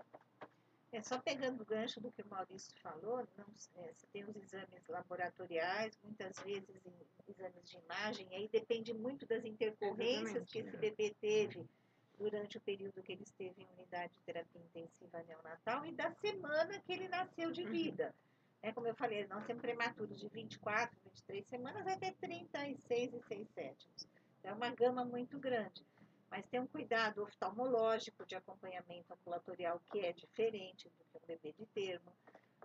É, só pegando o gancho do que o Maurício falou, não, é, você tem os exames laboratoriais, muitas vezes em, exames de imagem, aí depende muito das intercorrências Exatamente, que esse bebê teve durante o período que ele esteve em unidade de terapia intensiva neonatal e da semana que ele nasceu de uhum. vida. É, como eu falei, nós temos prematuros de 24, 23 semanas até 36 e 6 sétimos. É uma gama muito grande. Mas tem um cuidado oftalmológico de acompanhamento ambulatorial que é diferente do que um bebê de termo.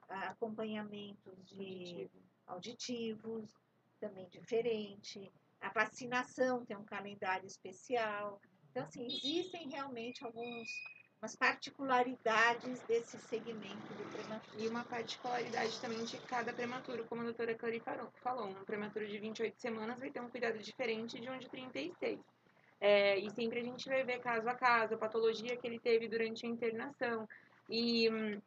Acompanhamentos de auditivos, também diferente. A vacinação tem um calendário especial. Então, assim, existem realmente alguns umas particularidades desse segmento do prematuro. E uma particularidade também de cada prematuro, como a doutora Clary falou. Um prematuro de 28 semanas vai ter um cuidado diferente de um de 36. É, e sempre a gente vai ver caso a caso, a patologia que ele teve durante a internação. E hum,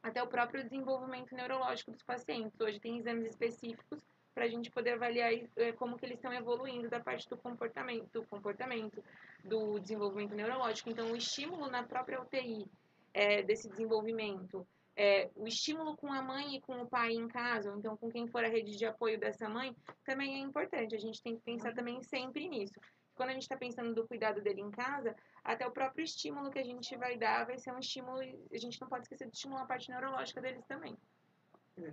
até o próprio desenvolvimento neurológico dos pacientes. Hoje tem exames específicos para a gente poder avaliar é, como que eles estão evoluindo da parte do comportamento, do comportamento, do desenvolvimento neurológico. Então, o estímulo na própria UTI é, desse desenvolvimento, é, o estímulo com a mãe e com o pai em casa, ou então com quem for a rede de apoio dessa mãe, também é importante. A gente tem que pensar também sempre nisso. Quando a gente está pensando do cuidado dele em casa, até o próprio estímulo que a gente vai dar vai ser um estímulo, a gente não pode esquecer de estimular a parte neurológica deles também.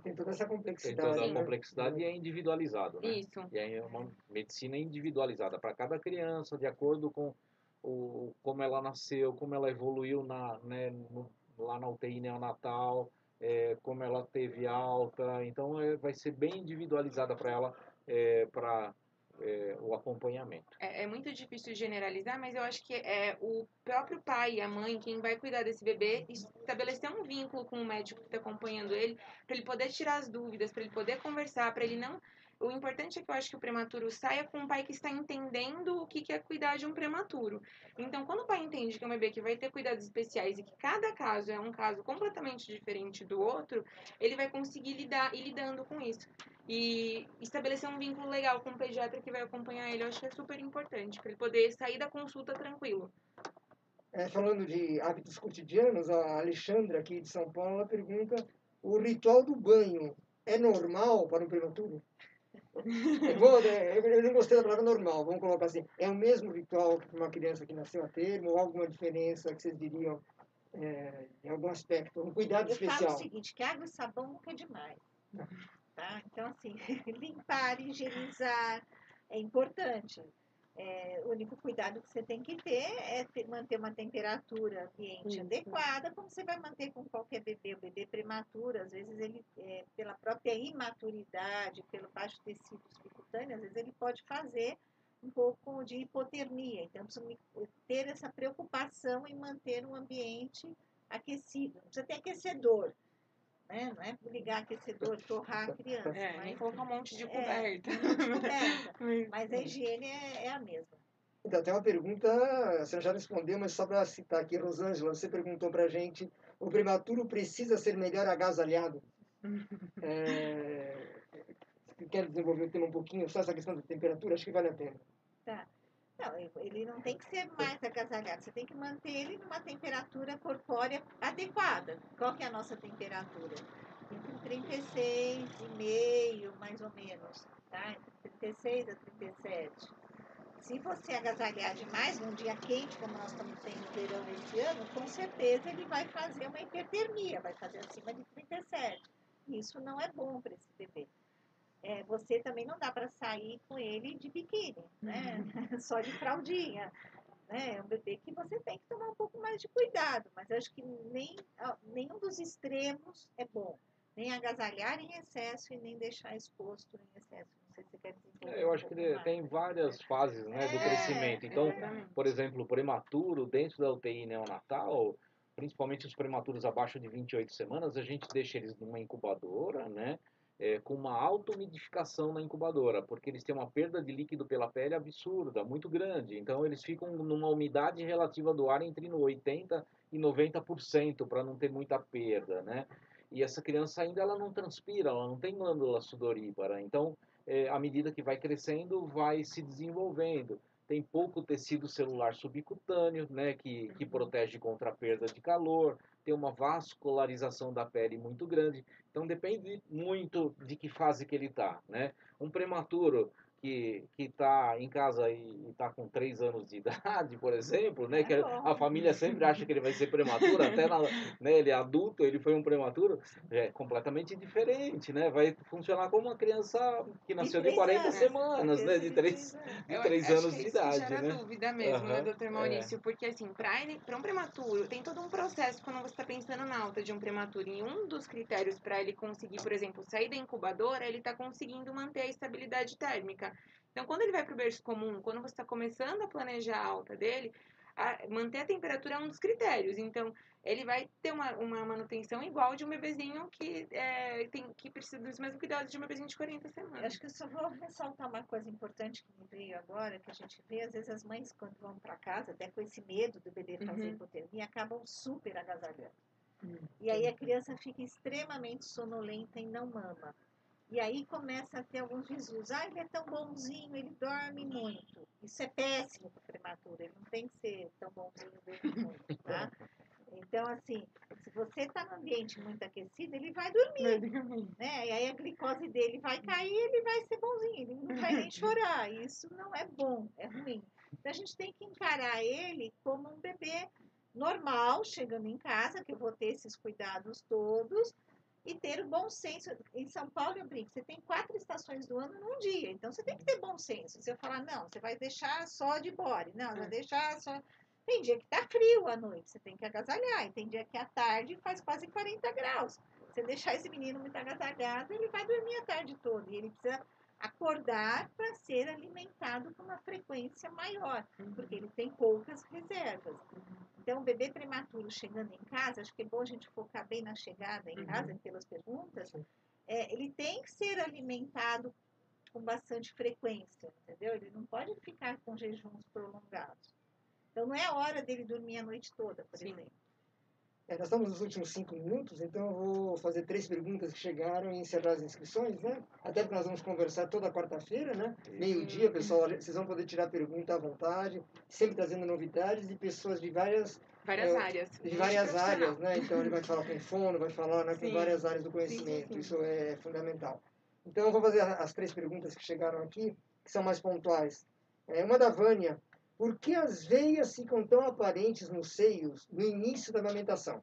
Tem toda essa complexidade. Tem toda a né? complexidade e é individualizado, né? Isso. E é uma medicina individualizada para cada criança, de acordo com o, como ela nasceu, como ela evoluiu na, né, no, lá na UTI neonatal, é, como ela teve alta. Então, é, vai ser bem individualizada para ela, é, para é, o acompanhamento. É, é, muito difícil generalizar, mas eu acho que é o próprio pai e a mãe quem vai cuidar desse bebê estabelecer um vínculo com o médico que está acompanhando ele, para ele poder tirar as dúvidas, para ele poder conversar, para ele não. O importante é que eu acho que o prematuro saia com um pai que está entendendo o que é cuidar de um prematuro. Então, quando o pai entende que é um bebê que vai ter cuidados especiais e que cada caso é um caso completamente diferente do outro, ele vai conseguir lidar e lidando com isso e estabelecer um vínculo legal com o pediatra que vai acompanhar ele, eu acho que é super importante, para ele poder sair da consulta tranquilo. É, falando de hábitos cotidianos, a Alexandra, aqui de São Paulo, pergunta: o ritual do banho é normal para um prematuro? Eu, vou, né, eu não gostei da palavra normal, vamos colocar assim: é o mesmo ritual que uma criança que nasceu a termo, ou alguma diferença que vocês diriam é, em algum aspecto, um cuidado eu especial? Eu falo o seguinte: que água e sabão nunca é demais. Tá? Então, assim, <laughs> limpar, higienizar é importante. É, o único cuidado que você tem que ter é ter, manter uma temperatura ambiente Isso. adequada, como você vai manter com qualquer bebê. O bebê prematuro, às vezes, ele, é, pela própria imaturidade, pelo baixo tecido subcutâneo, às vezes ele pode fazer um pouco de hipotermia. Então, precisa ter essa preocupação em manter um ambiente aquecido. Não precisa ter aquecedor, né? Não é ligar aquecedor, torrar a criança. É, nem mas, colocar um monte de É, coberta. de coberta. <laughs> Mas- a higiene é, é a mesma. Então, tem uma pergunta, a senhora já respondeu, mas só para citar aqui, Rosângela, você perguntou para a gente, o prematuro precisa ser melhor agasalhado? <laughs> É, quer desenvolver o tema um pouquinho, só essa questão da temperatura? Acho que vale a pena. Não, ele- não tem que ser mais agasalhado, você tem que manter ele numa temperatura corpórea adequada. Qual que é a nossa temperatura? Entre 36,5 mais ou menos, tá? Entre 36 a 37. Se você agasalhar demais num dia quente, como nós estamos tendo verão esse ano, com certeza ele vai fazer uma hipertermia, vai fazer acima de 37. Isso não é bom para esse bebê. É, você também não dá para sair com ele de biquíni, né? <laughs> Só de fraldinha. Né? É um bebê que você tem que tomar um pouco mais de cuidado, mas acho que nem, nenhum dos extremos é bom. Nem agasalhar em excesso e nem deixar exposto em excesso. Não sei se você quer É, Eu um acho que mais. tem várias fases né, do É, crescimento. Então, Exatamente. por exemplo, o prematuro dentro da UTI neonatal, principalmente os prematuros abaixo de 28 semanas, a gente deixa eles numa incubadora, né? É, com uma automidificação na incubadora, porque eles têm uma perda de líquido pela pele absurda, muito grande. Então, eles ficam numa umidade relativa do ar entre 80% e 90% para não ter muita perda, né? E essa criança ainda ela não transpira, ela não tem glândula sudorípara. Então, é, à medida que vai crescendo, vai se desenvolvendo. Tem pouco tecido celular subcutâneo, né, que, que protege contra a perda de calor. Tem uma vascularização da pele muito grande. Então, depende muito de que fase que ele está, né? Um prematuro que que está em casa e está com 3 anos de <laughs> idade, por exemplo, né? É Que bom. a família sempre acha que ele vai ser prematuro, até na, <laughs> né, ele é adulto, ele foi um prematuro, é completamente diferente, né? Vai funcionar como uma criança que nasceu de três 40 anos, semanas, né? De criança 3 anos. de Eu três acho anos que de isso idade, gera né? dúvida mesmo, né, Aham, doutor é. Maurício? Porque, assim, para um prematuro, tem todo um processo quando você está pensando na alta de um prematuro. E um dos critérios para ele conseguir, por exemplo, sair da incubadora, ele está conseguindo manter a estabilidade térmica. Então, quando ele vai para o berço comum, quando você está começando a planejar a alta dele, a- manter a temperatura é um dos critérios. Então, ele vai ter uma, uma manutenção igual de um bebezinho que, é, tem, que precisa dos mesmos cuidados de um bebezinho de 40 Eu semanas. acho que eu só vou ressaltar uma coisa importante que me veio agora, que a gente vê, às vezes as mães quando vão para casa, até com esse medo do bebê fazer Uhum. hipotermia, acabam super agasalhando. Hum. E aí a criança fica extremamente sonolenta e não mama. E aí começa a ter alguns desvios. Ah, ele é tão bonzinho, ele dorme muito. Isso é péssimo para o prematuro, ele não tem que ser tão bonzinho e dormir muito, tá? <laughs> Então, assim, se você está num ambiente muito aquecido, ele vai dormir né? E aí a glicose dele vai cair, ele vai ser bonzinho, ele não vai nem chorar. <laughs> Isso não é bom, é ruim. Então a gente tem que encarar ele como um bebê normal, chegando em casa, que eu vou ter esses cuidados todos, e ter o bom senso. Em São Paulo, eu brinco, você tem quatro estações do ano num dia, então você tem que ter bom senso. Se eu falar, não, você vai deixar só de body, não, vai deixar só. Tem dia que tá frio à noite, você tem que agasalhar, e tem dia que à tarde faz quase 40 graus. Você deixar esse menino muito agasalhado, ele vai dormir a tarde toda, e ele precisa acordar para ser alimentado com uma frequência maior, porque ele tem poucas reservas. Então, o bebê prematuro chegando em casa, acho que é bom a gente focar bem na chegada em Uhum. casa, pelas perguntas, é, ele tem que ser alimentado com bastante frequência, entendeu? Ele não pode ficar com jejuns prolongados. Então, não é hora dele dormir a noite toda, por Sim. exemplo. É, nós estamos nos últimos cinco minutos, então eu vou fazer três perguntas que chegaram e encerrar as inscrições, né? Até porque nós vamos conversar toda quarta-feira, né? Meio-dia, pessoal, vocês vão poder tirar pergunta à vontade, sempre trazendo novidades de pessoas de várias, Várias É, áreas. de várias áreas, né? Então ele vai falar com fono, vai falar né, com Sim. várias áreas do conhecimento, sim. isso é fundamental. Então eu vou fazer as três perguntas que chegaram aqui, que são mais pontuais. É, uma da Vânia, por que as veias ficam tão aparentes nos seios no início da amamentação?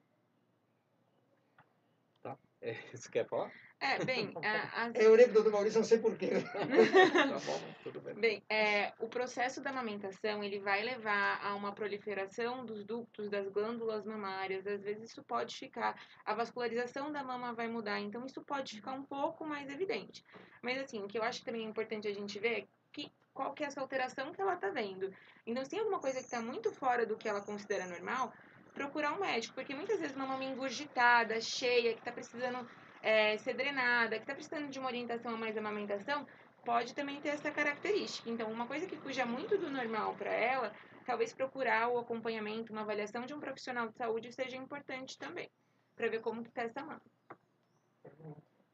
É, você quer falar? É, bem, a- <laughs> as É, pro doutor Maurício, não sei porquê. <laughs> Tá bom, tudo bem. Bem, é, o processo da amamentação ele vai levar a uma proliferação dos ductos das glândulas mamárias. Às vezes isso pode ficar, a vascularização da mama vai mudar, então isso pode ficar um pouco mais evidente. Mas assim, o que eu acho que também é importante a gente ver é que, qual que é essa alteração que ela está vendo. Então, se tem alguma coisa que está muito fora do que ela considera normal, procurar um médico, porque muitas vezes uma mama engurgitada, cheia, que está precisando é, ser drenada, que está precisando de uma orientação a mais amamentação, pode também ter essa característica. Então, uma coisa que fuja muito do normal para ela, talvez procurar o acompanhamento, uma avaliação de um profissional de saúde seja importante também, para ver como está essa mama.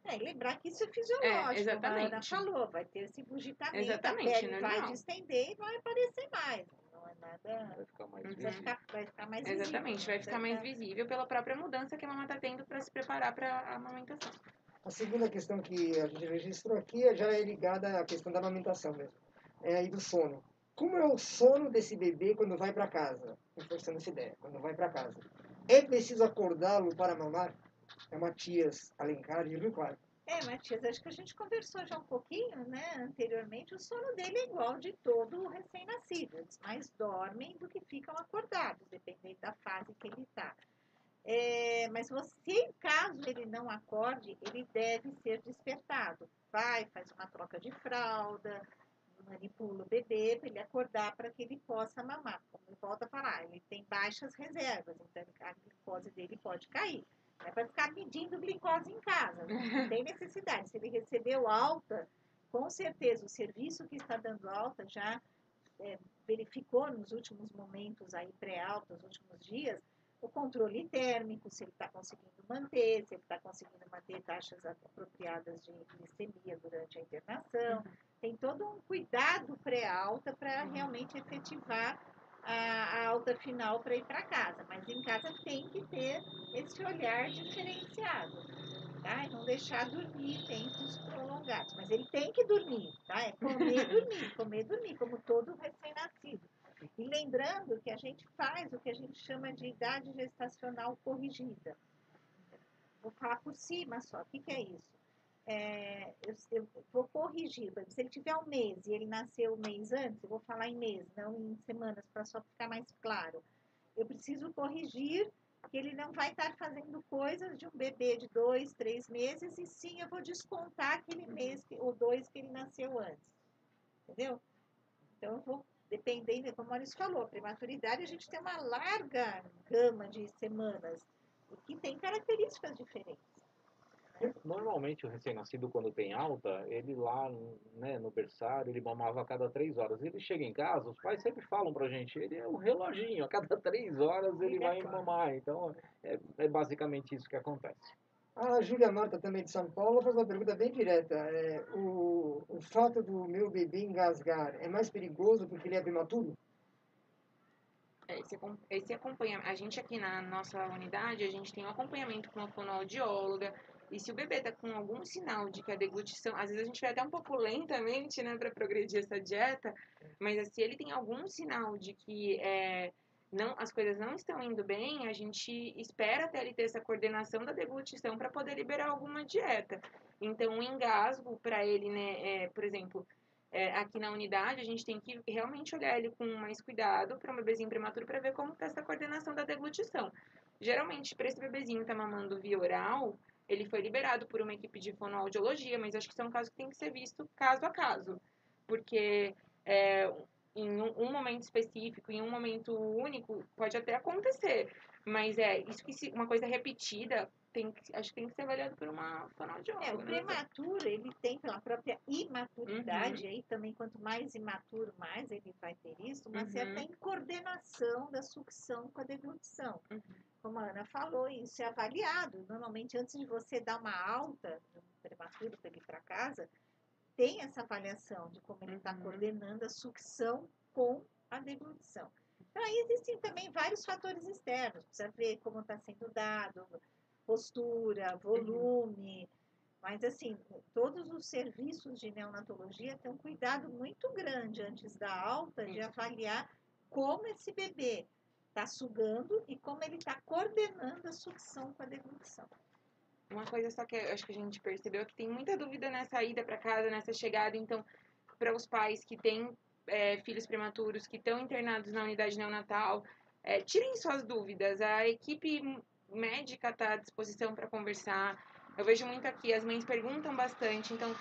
É, e lembrar que isso é fisiológico, É, exatamente. a Ana falou, vai ter esse bugitamento, Exatamente, a pele vai normal. distender e vai aparecer mais. Não é nada. Vai ficar mais Uhum. Vai visível. ficar, vai ficar mais visível, Exatamente, vai né? ficar mais visível pela própria mudança que a mama está tendo para se preparar para a amamentação. A segunda questão que a gente registrou aqui já é ligada à questão da amamentação mesmo. É aí do sono. Como é o sono desse bebê quando vai para casa? Reforçando essa ideia, quando vai para casa. É preciso acordá-lo para mamar? É Matias Alencar de Rio Claro. É, Matias, acho que a gente conversou já um pouquinho, né, anteriormente. O sono dele é igual de todo recém-nascido. Eles mais dormem do que ficam acordados, dependendo da fase que ele está. É, mas você, caso ele não acorde, ele deve ser despertado. Vai, faz uma troca de fralda, manipula o bebê para ele acordar para que ele possa mamar. Como eu volto a falar, ele tem baixas reservas, então a glicose dele pode cair. Não é para ficar medindo glicose em casa, não tem necessidade. Se ele recebeu alta, com certeza o serviço que está dando alta já é, verificou nos últimos momentos aí pré-alta, nos últimos dias, o controle térmico, se ele está conseguindo manter, se ele está conseguindo manter taxas apropriadas de glicemia durante a internação. Tem todo um cuidado pré-alta para realmente efetivar a, a alta final para ir para casa. Mas em casa tem que ter esse olhar diferenciado, tá? E não deixar dormir tempos prolongados. Mas ele tem que dormir, tá? É comer, <laughs> dormir, comer, dormir, como todo recém-nascido. E lembrando que a gente faz o que a gente chama de idade gestacional corrigida. Vou falar por cima só. O que, que é isso? É, eu, eu vou corrigir. Se ele tiver um mês e ele nasceu um mês antes, eu vou falar em mês, não em semanas, para só ficar mais claro. Eu preciso corrigir que ele não vai estar fazendo coisas de um bebê de dois, três meses, e sim eu vou descontar aquele mês que- ou dois que ele nasceu antes. Entendeu? Então, eu vou, dependendo, como a Maurício falou, prematuridade, a gente tem uma larga gama de semanas, que tem características diferentes. Normalmente o recém-nascido, quando tem alta, ele lá né, no berçário, ele mamava a cada três horas. Ele chega em casa, os pais sempre falam pra gente, ele é um reloginho, a cada <laughs> três horas ele Ele vai mamar. Então é, é basicamente isso que acontece. A Júlia Marta, também de São Paulo, faz uma pergunta bem direta. É, o, o fato do meu bebê engasgar é mais perigoso porque ele é prematuro? É, Esse, esse acompanhamento, a gente aqui na nossa unidade, a gente tem um acompanhamento com uma fonoaudióloga, e se o bebê tá com algum sinal de que a deglutição, às vezes a gente vai até um pouco lentamente, né, para progredir essa dieta, mas se ele tem algum sinal de que é, não, as coisas não estão indo bem, a gente espera até ele ter essa coordenação da deglutição para poder liberar alguma dieta. Então, o engasgo para ele, né, é, por exemplo, é, aqui na unidade, a gente tem que realmente olhar ele com mais cuidado para um bebezinho prematuro para ver como está essa coordenação da deglutição. Geralmente, para esse bebezinho estar mamando via oral, ele foi liberado por uma equipe de fonoaudiologia, mas acho que isso é um caso que tem que ser visto caso a caso, porque é, em um, um momento específico, em um momento único, pode até acontecer, mas é isso que se, uma coisa repetida tem que, acho que tem que ser avaliado por uma fonoaudióloga. É, o né? prematuro, ele tem pela própria imaturidade, Uhum. aí também quanto mais imaturo, mais ele vai ter isso, uma Uhum. certa incoordenação da sucção com a deglutição. Uhum. Como a Ana falou, isso é avaliado. Normalmente, antes de você dar uma alta no prematuro para ele ir para casa, tem essa avaliação de como ele está Uhum. coordenando a sucção com a deglutição. Então, aí existem também vários fatores externos. Precisa ver como está sendo dado, postura, volume. Mas, assim, todos os serviços de neonatologia têm um cuidado muito grande antes da alta de avaliar como esse bebê está sugando e como ele está coordenando a sucção com a deglutição. Uma coisa só que eu acho que a gente percebeu é que tem muita dúvida nessa ida para casa, nessa chegada. Então, para os pais que têm é, filhos prematuros, que estão internados na unidade neonatal, é, tirem suas dúvidas. A equipe médica está à disposição para conversar. Eu vejo muito aqui, as mães perguntam bastante. Então,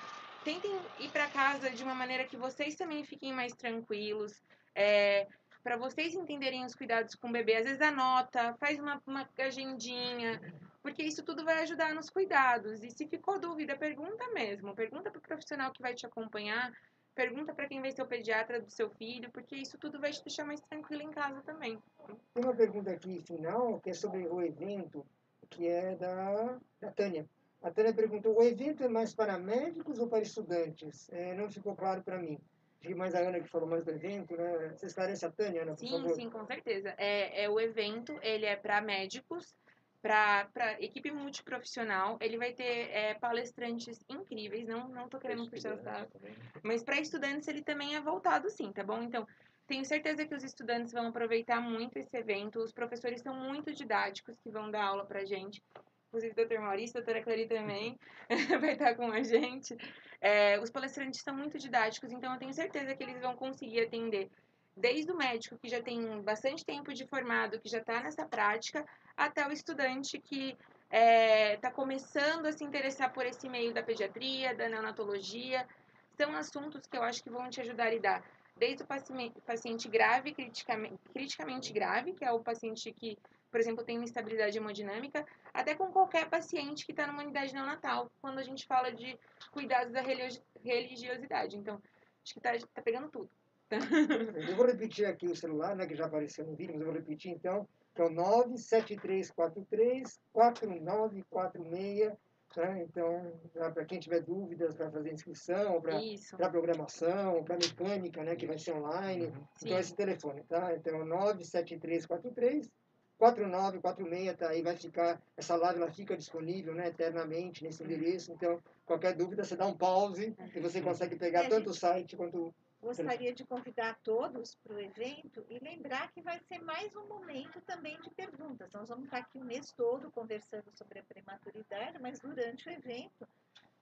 tentem ir para casa de uma maneira que vocês também fiquem mais tranquilos. É, para vocês entenderem os cuidados com o bebê. Às vezes anota, faz uma, uma agendinha, porque isso tudo vai ajudar nos cuidados. E se ficou dúvida, pergunta mesmo. Pergunta para o profissional que vai te acompanhar, pergunta para quem vai ser o pediatra do seu filho, porque isso tudo vai te deixar mais tranquilo em casa também. Tem uma pergunta aqui final, que é sobre o evento, que é da, da Tânia. A Tânia perguntou, o evento é mais para médicos ou para estudantes? É, não ficou claro para mim. Acho que mais a Ana que falou mais do evento, né? Você esclarece a Tânia, Ana, por Sim, favor? sim, com certeza. É, é o evento, ele é para médicos, para equipe multiprofissional. Ele vai ter é, palestrantes incríveis, não não tô querendo puxar os dados, Também. mas para estudantes ele também é voltado sim, tá bom? Então, tenho certeza que os estudantes vão aproveitar muito esse evento. Os professores são muito didáticos que vão dar aula pra gente. Inclusive, o Dr. Maurício, a doutora Clary também <laughs> vai estar com a gente. É, os palestrantes são muito didáticos, então eu tenho certeza que eles vão conseguir atender desde o médico que já tem bastante tempo de formado, que já está nessa prática, até o estudante que está começando a se interessar por esse meio da pediatria, da neonatologia. São assuntos que eu acho que vão te ajudar a lidar desde o paci- paciente grave, criticamente, grave, que é o paciente que, por exemplo, tem uma instabilidade hemodinâmica, até com qualquer paciente que está numa unidade neonatal, quando a gente fala de cuidados da religi- religiosidade. Então, acho que tá, tá pegando tudo. Eu vou repetir aqui o celular, né, que já apareceu no vídeo, mas eu vou repetir então, que é o 97343 4946, né? Então, para quem tiver dúvidas para fazer inscrição, para programação, para mecânica, né, que vai ser online. Uhum. Então, Sim. esse telefone, tá? Então, é o 97343 4946, tá? Aí vai ficar, essa live ela fica disponível, né, eternamente nesse endereço. Então, qualquer dúvida, você dá um pause e você consegue pegar É, tanto o site quanto Gostaria de convidar todos para o evento e lembrar que vai ser mais um momento também de perguntas. Nós vamos estar aqui o mês todo conversando sobre a prematuridade, mas durante o evento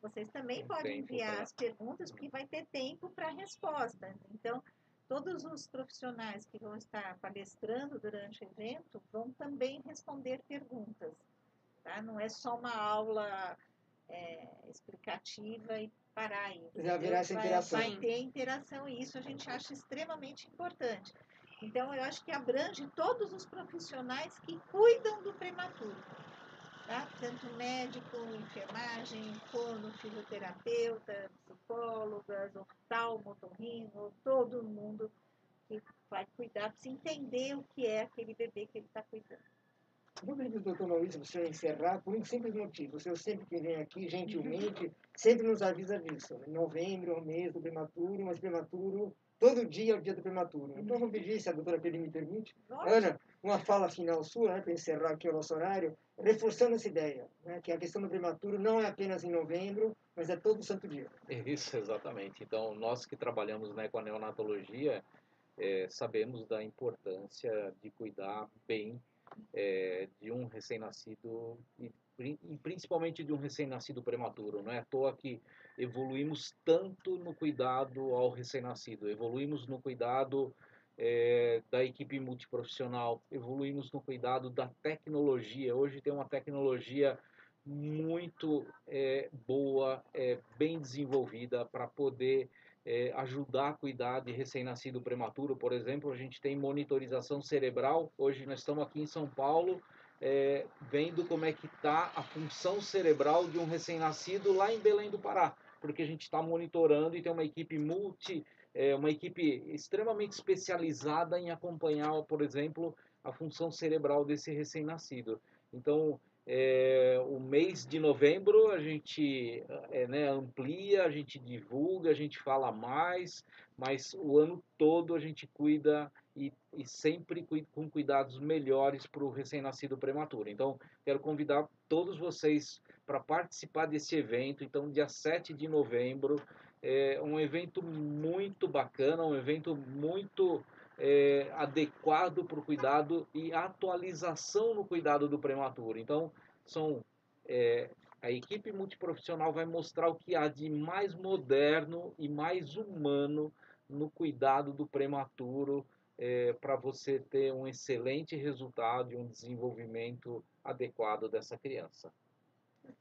vocês também Tem podem enviar pra- as perguntas, porque vai ter tempo para resposta. Então, todos os profissionais que vão estar palestrando durante o evento vão também responder perguntas. Tá? Não é só uma aula é, explicativa e parar haverá essa Vai- interação. Vai ter interação e isso a gente acha extremamente importante. Então, eu acho que abrange todos os profissionais que cuidam do prematuro. Tá? Tanto médico, enfermagem, fono, fisioterapeuta, psicólogas, oftalmo, otorrino, todo mundo que vai cuidar, precisa entender o que é aquele bebê que ele está cuidando. Vou pedir para o doutor Maurício senhor encerrar por um simples motivo. O senhor sempre que vem aqui, gentilmente, sempre nos avisa disso. Né? Novembro é o mês do prematuro, mas prematuro, todo dia é o dia do prematuro. Então, eu vou pedir, se a doutora Peli me permite, Lógico. Ana, uma fala final sua, né, para encerrar aqui o nosso horário, reforçando essa ideia, né, que a questão do prematuro não é apenas em novembro, mas é todo santo dia. Isso, exatamente. Então, nós que trabalhamos né, com a neonatologia, eh, sabemos da importância de cuidar bem eh, de um recém-nascido e, e principalmente de um recém-nascido prematuro. Não é à toa que evoluímos tanto no cuidado ao recém-nascido, evoluímos no cuidado eh, da equipe multiprofissional, evoluímos no cuidado da tecnologia. Hoje tem uma tecnologia muito eh, boa, eh, bem desenvolvida para poder eh, ajudar a cuidar de recém-nascido prematuro. Por exemplo, a gente tem monitorização cerebral. Hoje nós estamos aqui em São Paulo, eh, vendo como é que está a função cerebral de um recém-nascido lá em Belém do Pará, porque a gente está monitorando e tem uma equipe multi, eh, uma equipe extremamente especializada em acompanhar, por exemplo, a função cerebral desse recém-nascido. Então, é, o mês de novembro a gente é, né, amplia, a gente divulga, a gente fala mais, mas o ano todo a gente cuida e, e sempre com cuidados melhores para o recém-nascido prematuro. Então, quero convidar todos vocês para participar desse evento. Então, dia 7 de novembro, é um evento muito bacana, um evento muito é, adequado para o cuidado e atualização no cuidado do prematuro. Então, são é, a equipe multiprofissional vai mostrar o que há de mais moderno e mais humano no cuidado do prematuro para você ter um excelente resultado e um desenvolvimento adequado dessa criança.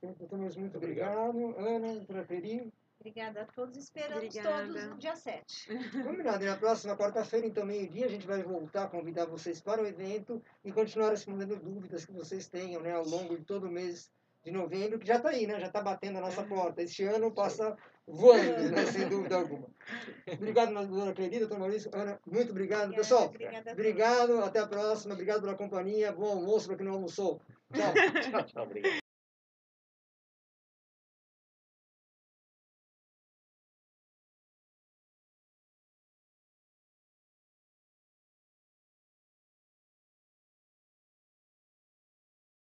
Doutor muito Obrigado. obrigado. Ana, doutora Peri, Obrigada a todos. Esperamos Obrigada. todos no dia 7. Combinado. E na próxima quarta-feira, então, meio-dia, a gente vai voltar a convidar vocês para o evento e continuar respondendo dúvidas que vocês tenham né, ao longo de todo o mês de novembro, que já está aí, né? Já está batendo a nossa porta. Este ano passa voando, né, sem <laughs> dúvida alguma. Obrigado, dona Cleide, doutor Maurício. Ana, muito obrigado. Obrigada, Pessoal, obrigado. Até a próxima. Obrigado pela companhia. Bom almoço para quem não almoçou. Tchau. <laughs> Tchau, tchau, obrigado.